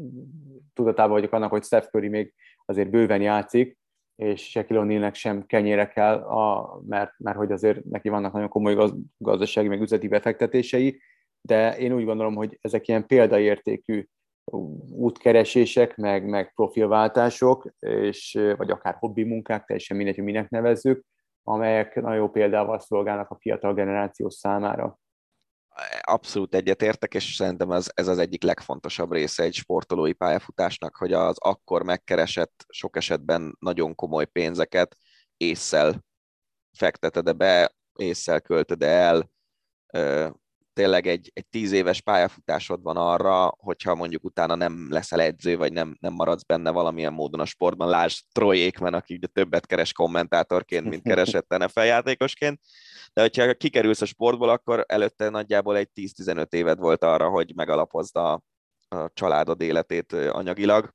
tudatában vagyok annak, hogy Steph Curry még azért bőven játszik, és Shaquille O'Nealnek sem kenyére kell, a, mert, mert hogy azért neki vannak nagyon komoly gaz, gazdasági, meg üzleti befektetései, de én úgy gondolom, hogy ezek ilyen példaértékű útkeresések, meg, meg profilváltások, és, vagy akár hobbi munkák, teljesen mindegy, hogy minek nevezzük, amelyek nagyon jó példával szolgálnak a fiatal generáció számára. Abszolút egyetértek, és szerintem ez, ez az egyik legfontosabb része egy sportolói pályafutásnak, hogy az akkor megkeresett, sok esetben nagyon komoly pénzeket észszel fekteted be, észszel költöd el, tényleg egy, egy tíz éves pályafutásod van arra, hogyha mondjuk utána nem leszel edző, vagy nem, nem maradsz benne valamilyen módon a sportban. Lásd Troy Aikman, aki ugye többet keres kommentátorként, mint keresett NFL játékosként. De hogyha kikerülsz a sportból, akkor előtte nagyjából egy 10-15 éved volt arra, hogy megalapozd a, a családod életét anyagilag.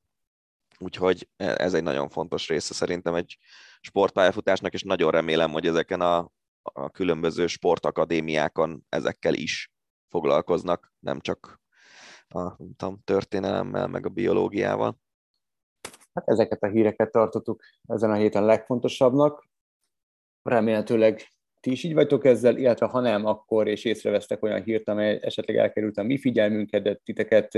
Úgyhogy ez egy nagyon fontos része szerintem egy sportpályafutásnak, és nagyon remélem, hogy ezeken a, a különböző sportakadémiákon ezekkel is foglalkoznak, nem csak a tudom, történelemmel, meg a biológiával. Hát ezeket a híreket tartottuk ezen a héten legfontosabbnak. Remélhetőleg ti is így vagytok ezzel, illetve ha nem, akkor és észrevesztek olyan hírt, amely esetleg elkerült a mi figyelmünket, de titeket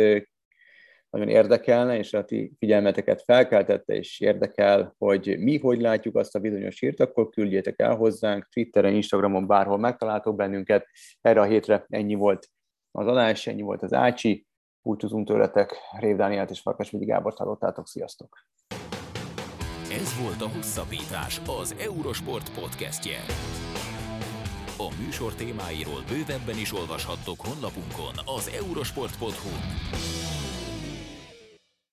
nagyon érdekelne, és a ti figyelmeteket felkeltette, és érdekel, hogy mi hogy látjuk azt a bizonyos hírt, akkor küldjétek el hozzánk, Twitteren, Instagramon, bárhol megtaláltok bennünket. Erre a hétre ennyi volt az adás, ennyi volt az Ácsi. Búcsúzunk tőletek, Rév Dánielt és Farkas Vidi Gábort hallottátok, sziasztok! Ez volt a Hosszabbítás, az Eurosport podcastje. A műsor témáiról bővebben is olvashattok honlapunkon az eurosport.hu.